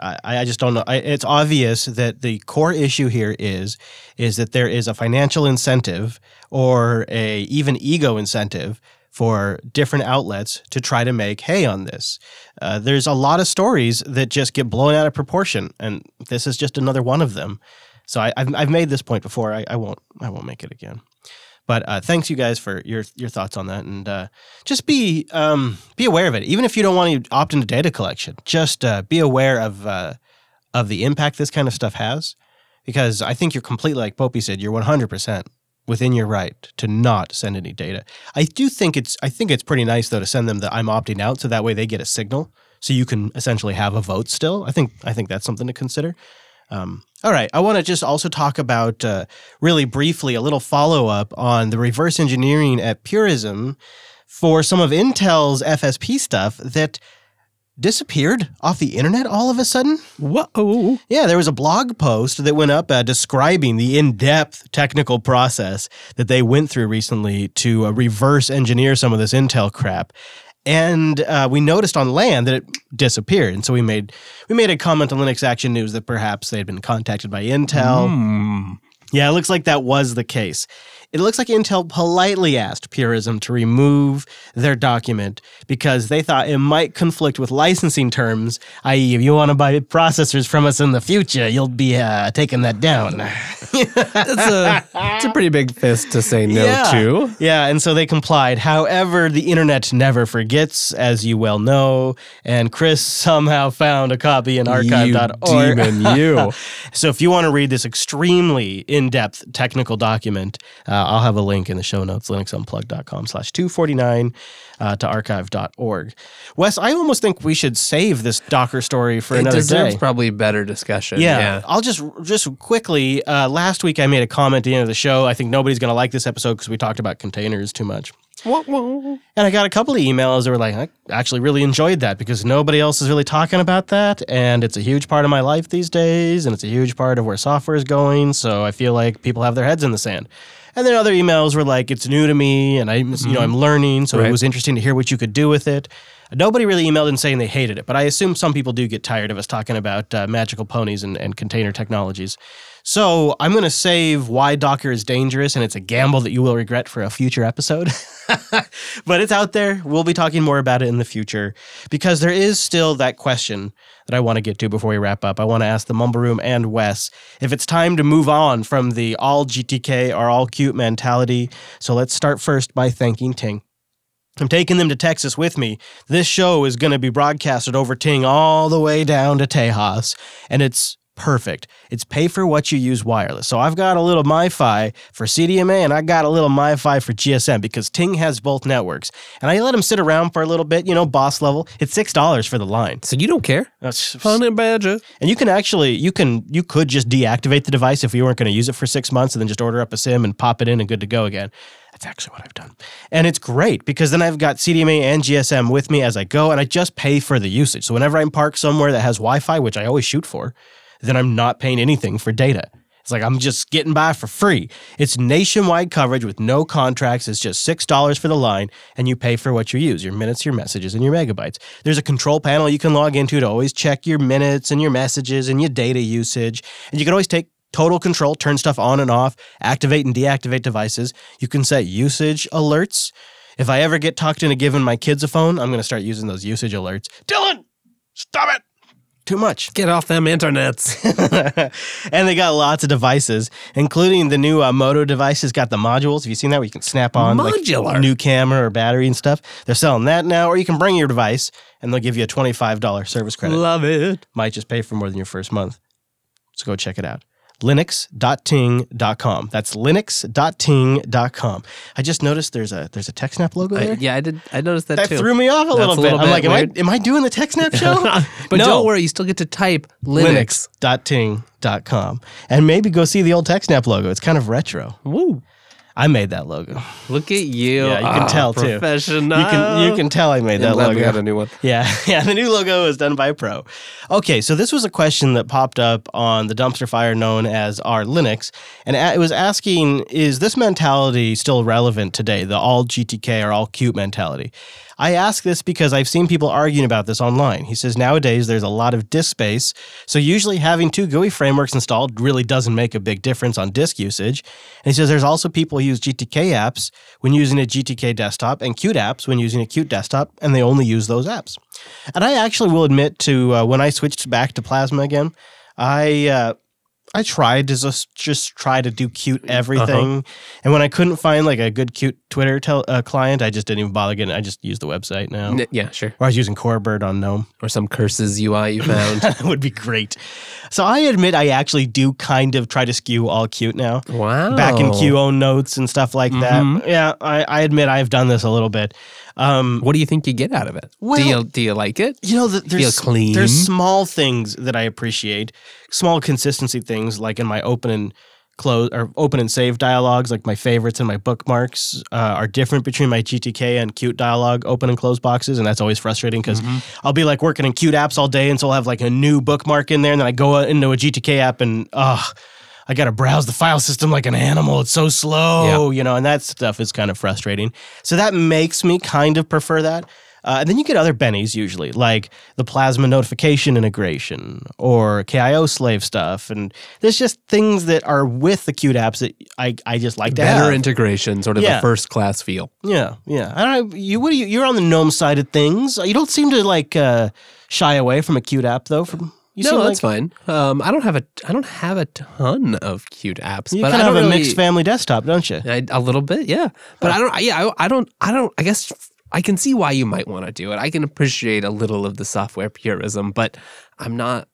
I, I just don't know. I, it's obvious that the core issue here is is that there is a financial incentive or a even ego incentive for different outlets to try to make hay on this. Uh, there's a lot of stories that just get blown out of proportion, and this is just another one of them. So I, I've, I've made this point before. I, I won't I won't make it again. But uh, thanks you guys for your your thoughts on that, and uh, just be um, be aware of it. Even if you don't want to opt into data collection, just uh, be aware of uh, of the impact this kind of stuff has, because I think you're completely like Popey said. You're 100 percent within your right to not send any data. I do think it's I think it's pretty nice though to send them that I'm opting out, so that way they get a signal, so you can essentially have a vote still. I think I think that's something to consider. Um, all right, I want to just also talk about uh, really briefly a little follow up on the reverse engineering at Purism for some of Intel's FSP stuff that disappeared off the internet all of a sudden. Whoa. Yeah, there was a blog post that went up uh, describing the in depth technical process that they went through recently to uh, reverse engineer some of this Intel crap. And uh, we noticed on land that it disappeared, and so we made we made a comment on Linux Action News that perhaps they had been contacted by Intel. Hmm. Yeah, it looks like that was the case. It looks like Intel politely asked Purism to remove their document because they thought it might conflict with licensing terms, i.e., if you want to buy processors from us in the future, you'll be uh, taking that down. [laughs] That's a, it's a pretty big fist to say no yeah. to. Yeah, and so they complied. However, the internet never forgets, as you well know, and Chris somehow found a copy in archive.org. You demon, you. [laughs] So if you want to read this extremely in-depth technical document, uh, I'll have a link in the show notes, linuxunplugged.com slash 249 uh, to archive.org. Wes, I almost think we should save this Docker story for it another deserves day. probably better discussion. Yeah, Yeah. I'll just just quickly. Uh, last week I made a comment at the end of the show. I think nobody's going to like this episode because we talked about containers too much. And I got a couple of emails that were like, I actually really enjoyed that because nobody else is really talking about that. And it's a huge part of my life these days. And it's a huge part of where software is going. So I feel like people have their heads in the sand. And then other emails were like, it's new to me and I'm, you know, I'm learning. So it was interesting to hear what you could do with it. Nobody really emailed in saying they hated it, but I assume some people do get tired of us talking about uh, magical ponies and, and container technologies. So I'm going to save why Docker is dangerous, and it's a gamble that you will regret for a future episode. [laughs] but it's out there. We'll be talking more about it in the future because there is still that question that I want to get to before we wrap up. I want to ask the Mumble Room and Wes if it's time to move on from the all GTK or all Qt mentality. So let's start first by thanking Ting. I'm taking them to Texas with me. This show is going to be broadcasted over Ting all the way down to Tejas, and it's perfect. It's pay for what you use wireless. So I've got a little MiFi for CDMA and I got a little MiFi for GSM because Ting has both networks. And I let them sit around for a little bit, you know, boss level. It's $6 for the line. So you don't care? That's Honey badger. and you can actually you can you could just deactivate the device if you weren't going to use it for six months and then just order up a SIM and pop it in and good to go again. That's actually what I've done. And it's great because then I've got CDMA and GSM with me as I go and I just pay for the usage. So whenever I'm parked somewhere that has Wi-Fi, which I always shoot for, then I'm not paying anything for data. It's like I'm just getting by for free. It's nationwide coverage with no contracts. It's just $6 for the line, and you pay for what you use your minutes, your messages, and your megabytes. There's a control panel you can log into to always check your minutes and your messages and your data usage. And you can always take total control, turn stuff on and off, activate and deactivate devices. You can set usage alerts. If I ever get talked into giving my kids a phone, I'm going to start using those usage alerts. Dylan, stop it. Too much. Get off them internets. [laughs] and they got lots of devices, including the new uh, Moto devices. got the modules. Have you seen that where you can snap on like, Modular. new camera or battery and stuff? They're selling that now, or you can bring your device and they'll give you a $25 service credit. Love it. Might just pay for more than your first month. So go check it out. Linux.ting.com. That's linux.ting.com. I just noticed there's a there's a TechSnap logo I, there. yeah, I did. I noticed that, that too. threw me off a little a bit. little I'm bit like, am I, am I doing the TechSnap [laughs] show? but No. don't worry, you still get to type Linux. Linux.ting.com. And maybe go see the old TechSnap logo. It's kind of retro. Woo. I made that logo. Look at you. Yeah, you can Ah, tell, too. Professional. You can you can tell I made that logo. we got a new one. [laughs] Yeah, yeah. The new logo is done by a pro. Okay, so this was a question that popped up on the dumpster fire known as our Linux, and it was asking: Is this mentality still relevant today? The all GTK or all Qt mentality. I ask this because I've seen people arguing about this online. He says nowadays there's a lot of disk space, so usually having two GUI frameworks installed really doesn't make a big difference on disk usage. And he says there's also people who use GTK apps when using a GTK desktop and Qt apps when using a Qt desktop, and they only use those apps. And I actually will admit to uh, when I switched back to Plasma again, I uh, I tried to just just try to do Qt everything, and when I couldn't find like a good Qt Twitter tel- uh, client, I just didn't even bother getting. it. I just used the website now. N- Yeah, sure. Or I was using Corebird on GNOME. Or some curses UI you found. [laughs] that would be great. So I admit I actually do kind of try to skew all Qt now. wow. Back in QOwnNotes and stuff like Mhm. that. Yeah, I, I admit I've done this a little bit. Um, What do you think you get out of it? Well- do you do you like it? you know, the, there's clean? there's small things that I appreciate, small consistency things like in my open and close or open and save dialogues, like my favorites and my bookmarks uh, are different between my GTK and Qt dialog open and close boxes, and that's always frustrating because I'll be like working in Qt apps all day, and so I'll have like a new bookmark in there, and then I go into a GTK app and ugh. I got to browse the file system like an animal. It's so slow, you know, and that stuff is kind of frustrating. So that makes me kind of prefer that. Uh, and then you get other bennies usually, like the Plasma notification integration or KIO slave stuff. And there's just things that are with the Qt apps that I, I just like to Better have. integration, sort of Yeah. a first class feel. yeah, yeah. I don't know. You, what do you, you're on the GNOME side of things. You don't seem to like uh, shy away from a Qt app though. From you no, that's like fine. Um, I don't have a I don't have a ton of Qt apps, you but kind I of have a really, mixed family desktop, don't you? I, a little bit, yeah. But I don't. Yeah, I, I don't. I don't. I guess I can see why you might want to do it. I can appreciate a little of the software purism, but I'm not.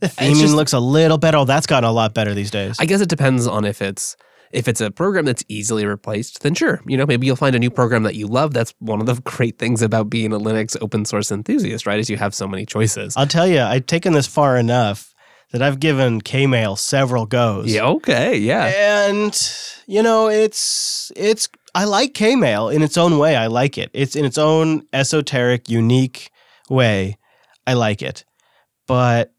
The theming just- looks a little better. Oh, that's gotten a lot better these days. I guess it depends on if it's if it's a program that's easily replaced. Then sure, you know maybe you'll find a new program that you love. That's one of the [laughs] great things about being a Linux open source enthusiast, right? Is you have so many choices. I'll tell you, I've taken this far enough that I've given Kmail several goes. yeah. Okay. Yeah. And you know, it's it's I like Kmail in its own way. I like it. It's in its own esoteric, unique way. I like it. But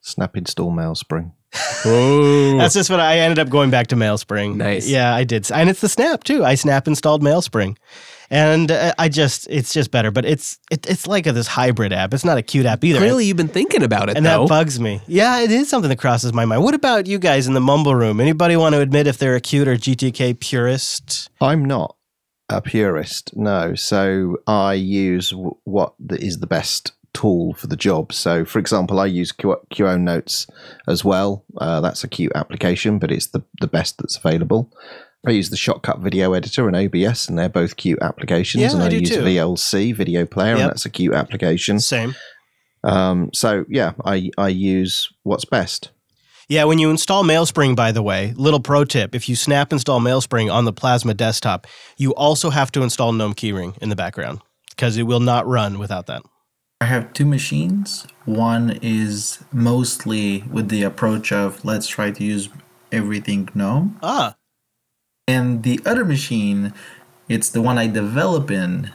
Snap install Mailspring. Oh. that's just what I ended up going back to Mailspring. Nice. Yeah, I did. And it's the Snap too. I Snap installed Mailspring. And uh, I just it's just better, but it's it, it's like a, this hybrid app. It's not a Qt app either. Clearly, you've been thinking about it, and though. that bugs me. Yeah, it is something that crosses my mind. What about you guys in the mumble room? Anybody want to admit if they're a Qt or GTK purist? I'm not a purist, no. So I use w- what the best tool for the job. So, for example, I use Q- QOwnNotes as well. Uh, that's a Qt application, but it's the, the best that's available. I use the Shotcut Video Editor and OBS, and they're both Qt applications. Yeah, and I I, do use too. VLC Video Player, Yep. and that's a Qt application. Same. Um, so yeah, I I use what's best. Yeah, when you install MailSpring, by the way, little pro tip: if you snap install MailSpring on the Plasma desktop, you also have to install GNOME Keyring in the background because it will not run without that. I have two machines. One is mostly with the approach of let's try to use everything GNOME. Ah, And the other machine, it's the one I develop in.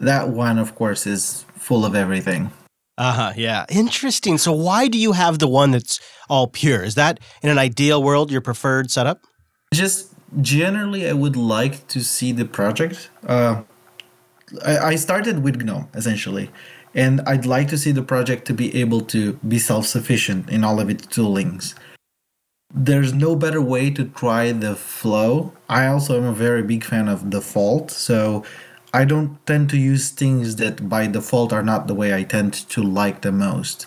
That one, of course, is full of everything. uh huh. Yeah, interesting. So why do you have the one that's all pure? Is that in an ideal world your preferred setup? Just generally, I would like to see the project. Uh, I, I started with GNOME essentially, and I'd like to see the project to be able to be self-sufficient in all of its toolings. There's no better way to try the flow. I also am a very big fan of default, so I don't tend to use things that by default are not the way I tend to like the most.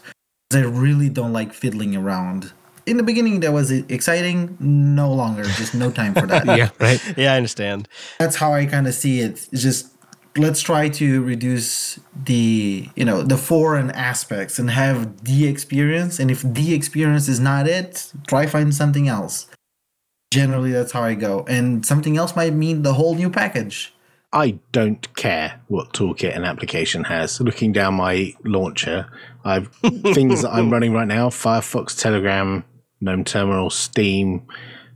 I really don't like fiddling around. In the beginning, that was exciting. No longer, just no time for that. [laughs] yeah. Right. Yeah, I understand. That's how I kind of see it. It's just let's try to reduce the you know the foreign aspects and have the experience. And if the experience is not it, try find something else. Generally, that's how I go. And something else might mean the whole new package. I don't care what toolkit an application has. Looking down my launcher, I've [laughs] things that I'm running right now: Firefox, Telegram, GNOME Terminal, Steam,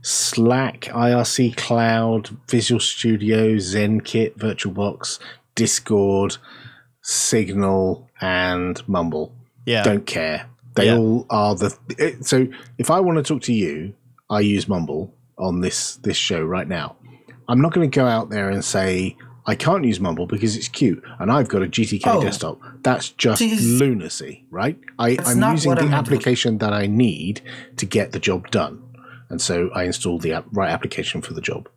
Slack, IRC Cloud, Visual Studio, ZenKit, VirtualBox, Discord, Signal, and Mumble. Yeah. Don't care. They Yeah. all are the. So if I want to talk to you, I use Mumble on this this show right now. I'm not going to go out there and say I can't use Mumble because it's Qt and I've got a GTK Oh. desktop. That's just lunacy, right? I, I'm using the I'm application that I need to get the job done, and so I installed the app, right application for the job.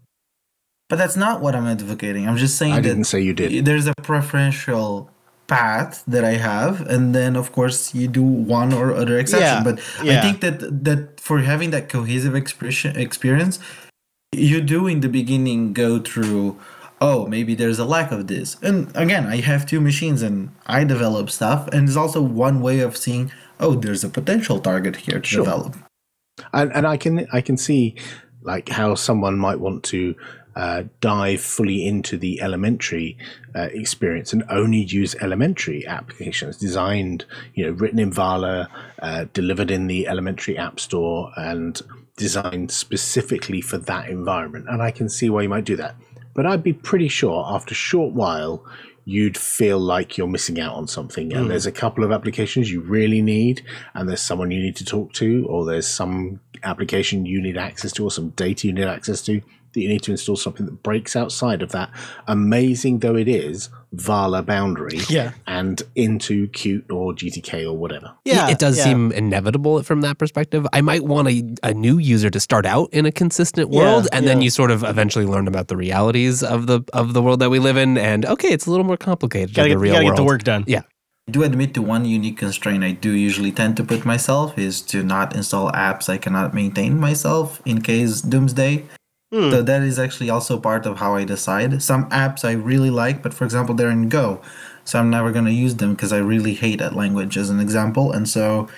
But that's not what I'm advocating. I'm just saying I didn't say you did. there's a preferential path that I have, and then of course you do one or other exception. Yeah, But yeah. I think that that for having that cohesive expression experience, you do in the beginning go through. Oh, maybe there's a lack of this. And again, I have two machines and I develop stuff, and it's also one way of seeing. Oh, there's a potential target here to Sure. develop. And and I can I can see like how someone might want to uh, dive fully into the elementary uh, experience and only use elementary applications designed, you know, written in Vala, uh, delivered in the elementary app store, and designed specifically for that environment. And I can see why you might do that. But I'd be pretty sure after a short while you'd feel like you're missing out on something. And hmm. there's a couple of applications you really need and there's someone you need to talk to or there's some application you need access to or some data you need access to that you need to install something that breaks outside of that amazing though it is vala boundary Yeah. and into Qt or gtk or whatever Yeah, it does yeah. seem inevitable from that perspective. I might want a, a new user to start out in a consistent world, Yeah, and then you sort of eventually learn about the realities of the of the world that we live in. And okay, it's a little more complicated Gotta, in get, the real gotta world. get the work done. Yeah. I do admit to one unique constraint I do usually tend to put myself is to not install apps I cannot maintain myself in case doomsday. Hmm. So that is actually also part of how I decide. Some apps I really like, but for example, they're in Go. So I'm never going to use them because I really hate that language as an example. And so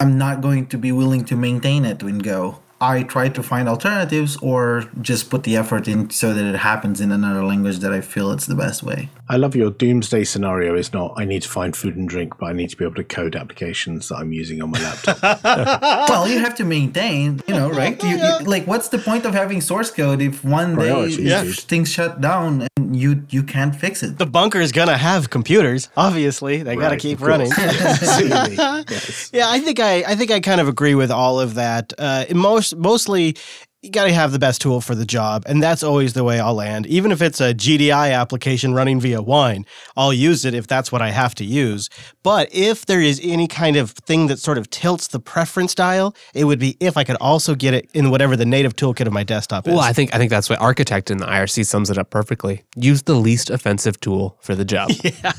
I'm not going to be willing to maintain it in Go. I try to find alternatives or just put the effort in so that it happens in another language that I feel it's the best way. i love your doomsday scenario is not i need to find food and drink but i need to be able to code applications that i'm using on my laptop [laughs] well, you have to maintain, you know, right? You, you, like, what's the point of having source code if one day Priorities, if dude. things shut down and you you can't fix it? The bunker is gonna have computers. Obviously, they gotta keep running. [laughs] Absolutely. [laughs] Yes. Yeah, I think I, I think I kind of agree with all of that. Uh, most mostly, you got to have the best tool for the job, and that's always the way I'll land. Even if it's a GDI application running via Wine, I'll use it if that's what I have to use. But if there is any kind of thing that sort of tilts the preference dial, it would be if I could also get it in whatever the native toolkit of my desktop is. Well, I think I think that's what Architect in the IRC sums it up perfectly. Use the least offensive tool for the job. [laughs] yeah,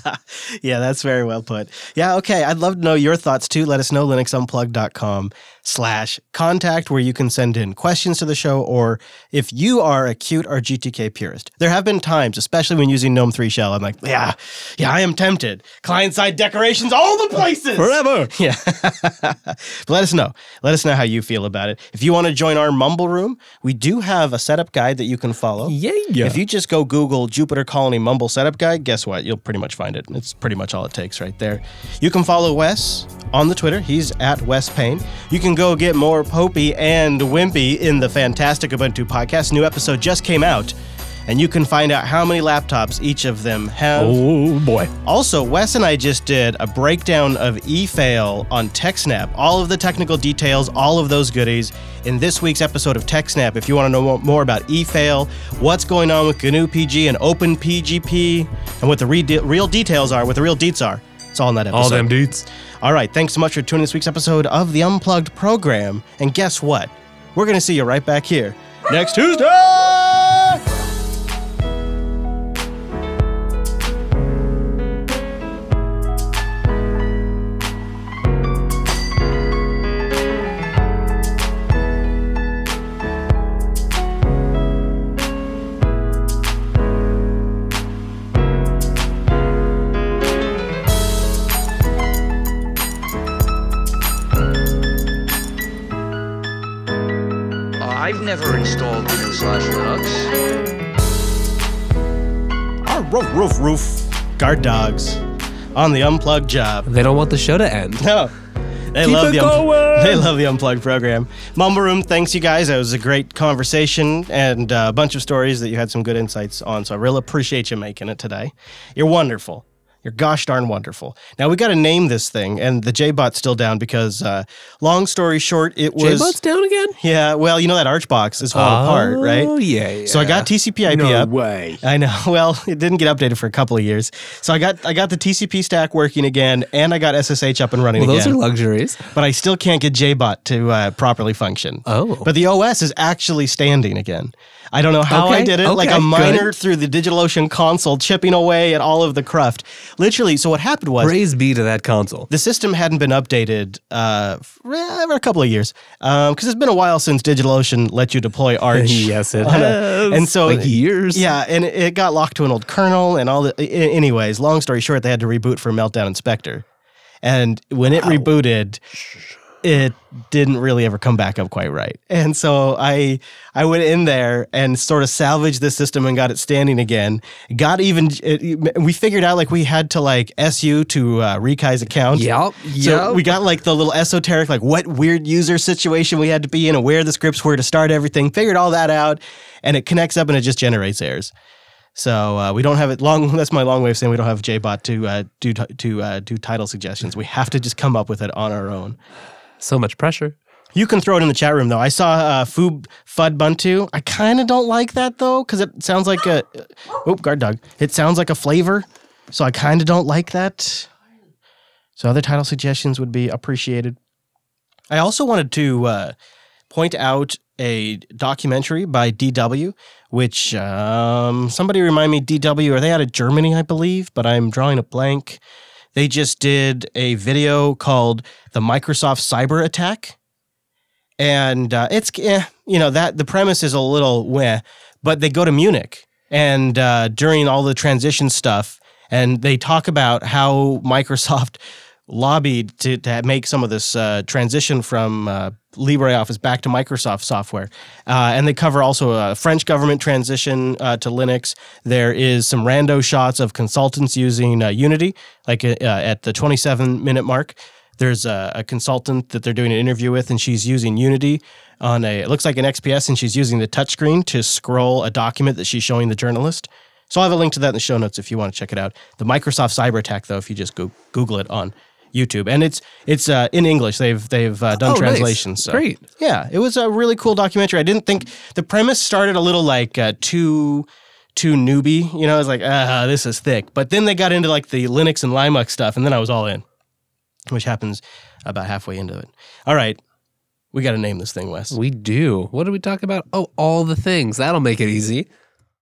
yeah, that's very well put. Yeah, okay. I'd love to know your thoughts too. Let us know linuxunplugged.com slash contact where you can send in questions to the show or if you are a Qt or GTK purist. There have been times, especially when using GNOME 3 shell, I'm like, yeah, yeah, I am tempted. Client-side decorations all the places. Forever. [laughs] Yeah. [laughs] let us know. Let us know how you feel about it. If you want to join our Mumble Room, we do have a setup guide that you can follow. Yeah. If you just go Google Jupiter Colony Mumble Setup Guide, guess what? You'll pretty much find it. It's pretty much all it takes right there. You can follow Wes on the Twitter. He's at Wes Payne. You can go get more Popey and Wimpy in the Fantastic Ubuntu podcast. New episode just came out. And you can find out how many laptops each of them have. Oh boy. Also, Wes and I just did a breakdown of eFail on TechSnap. All of the technical details, all of those goodies in this week's episode of TechSnap. If you want to know more about eFail, what's going on with GNU PG and OpenPGP, and what the re- real details are, what the real deets are, it's all in that episode. All them dudes. All right, thanks so much for tuning in this week's episode of the Unplugged program. And guess what? We're going to see you right back here next Tuesday. Installed GNU slash Linux. Our roof, roof, roof. Guard dogs on the unplugged job. They don't want the show to end. No, They Keep love it the going. [laughs] they love the unplugged program. Mumble Room, thanks you guys. It was a great conversation and uh, a bunch of stories that you had some good insights on. So I really appreciate you making it today. You're wonderful. You're gosh darn wonderful. Now we got to name this thing, and the JBot's still down because, uh, long story short, it was J-Bot's down again? yeah. Well, you know that arch box is falling apart, right? Oh, yeah, yeah. So I got TCP/IP No up. way. I know. [laughs] Well, it didn't get updated for a couple of years. So I got I got the TCP stack working again, and I got SSH up and running Well, those again. are luxuries. but I still can't get JBot to uh, properly function. Oh. But the OS is actually standing again. I don't know how I did it. like a miner good. through the DigitalOcean console, chipping away at all of the cruft. Literally. So what happened was Praise be to that console. the system hadn't been updated uh, for eh, a couple of years because it's been a while since DigitalOcean let you deploy [laughs] Arch. yes, it on a- and so like years. Yeah, and it- it got locked to an old kernel and all the. Anyways, long story short, they had to reboot for Meltdown and Spectre, and when it rebooted, it didn't really ever come back up quite right. And so I I went in there and sort of salvaged the system and got it standing again. Got even it, we figured out like we had to like su to uh, Rekai's account. Yep. So we got like the little esoteric, like what weird user situation we had to be in and where the scripts were to start everything. Figured all that out, and it connects up and it just generates errors. So uh, we don't have it long. [laughs] That's my long way of saying we don't have JBot to uh, do t- to uh, do title suggestions. We have to just come up with it on our own. So much pressure. You can throw it in the chat room though. I saw uh, Foob Fudbuntu. I kind of don't like that though because it sounds like a. oop guard dog. It sounds like a flavor, so I kind of don't like that. So other title suggestions would be appreciated. I also wanted to uh, point out a documentary by DW, which um, somebody remind me DW are they out of Germany, I believe, but I'm drawing a blank. They just did a video called "The Microsoft Cyber Attack," and uh, it's eh, you know that the premise is a little but they go to Munich and uh, during all the transition stuff, and they talk about how [laughs] Microsoft lobbied to, to make some of this uh, transition from uh, LibreOffice back to Microsoft software. Uh, and they cover also a French government transition uh, to Linux. There is some rando shots of consultants using uh, Unity, like uh, at the 27 minute mark. There's a, a consultant that they're doing an interview with, and she's using Unity on a, it looks like an XPS, and she's using the touchscreen to scroll a document that she's showing the journalist. So I'll have a link to that in the show notes if you want to check it out. The Microsoft cyber attack, though, if you just go, Google it on YouTube, and it's it's uh, in English. They've they've uh, done Oh, nice. translations. So. Great. Yeah, it was a really cool documentary. I didn't think the premise started a little like uh, too too newbie. You know, I was like, ah, this is thick. But then they got into like the Linux and Linux stuff, and then I was all in, which happens about halfway into it. All right, we got to name this thing, Wes. We do. What did we talk about? Oh, all the things. That'll make it easy.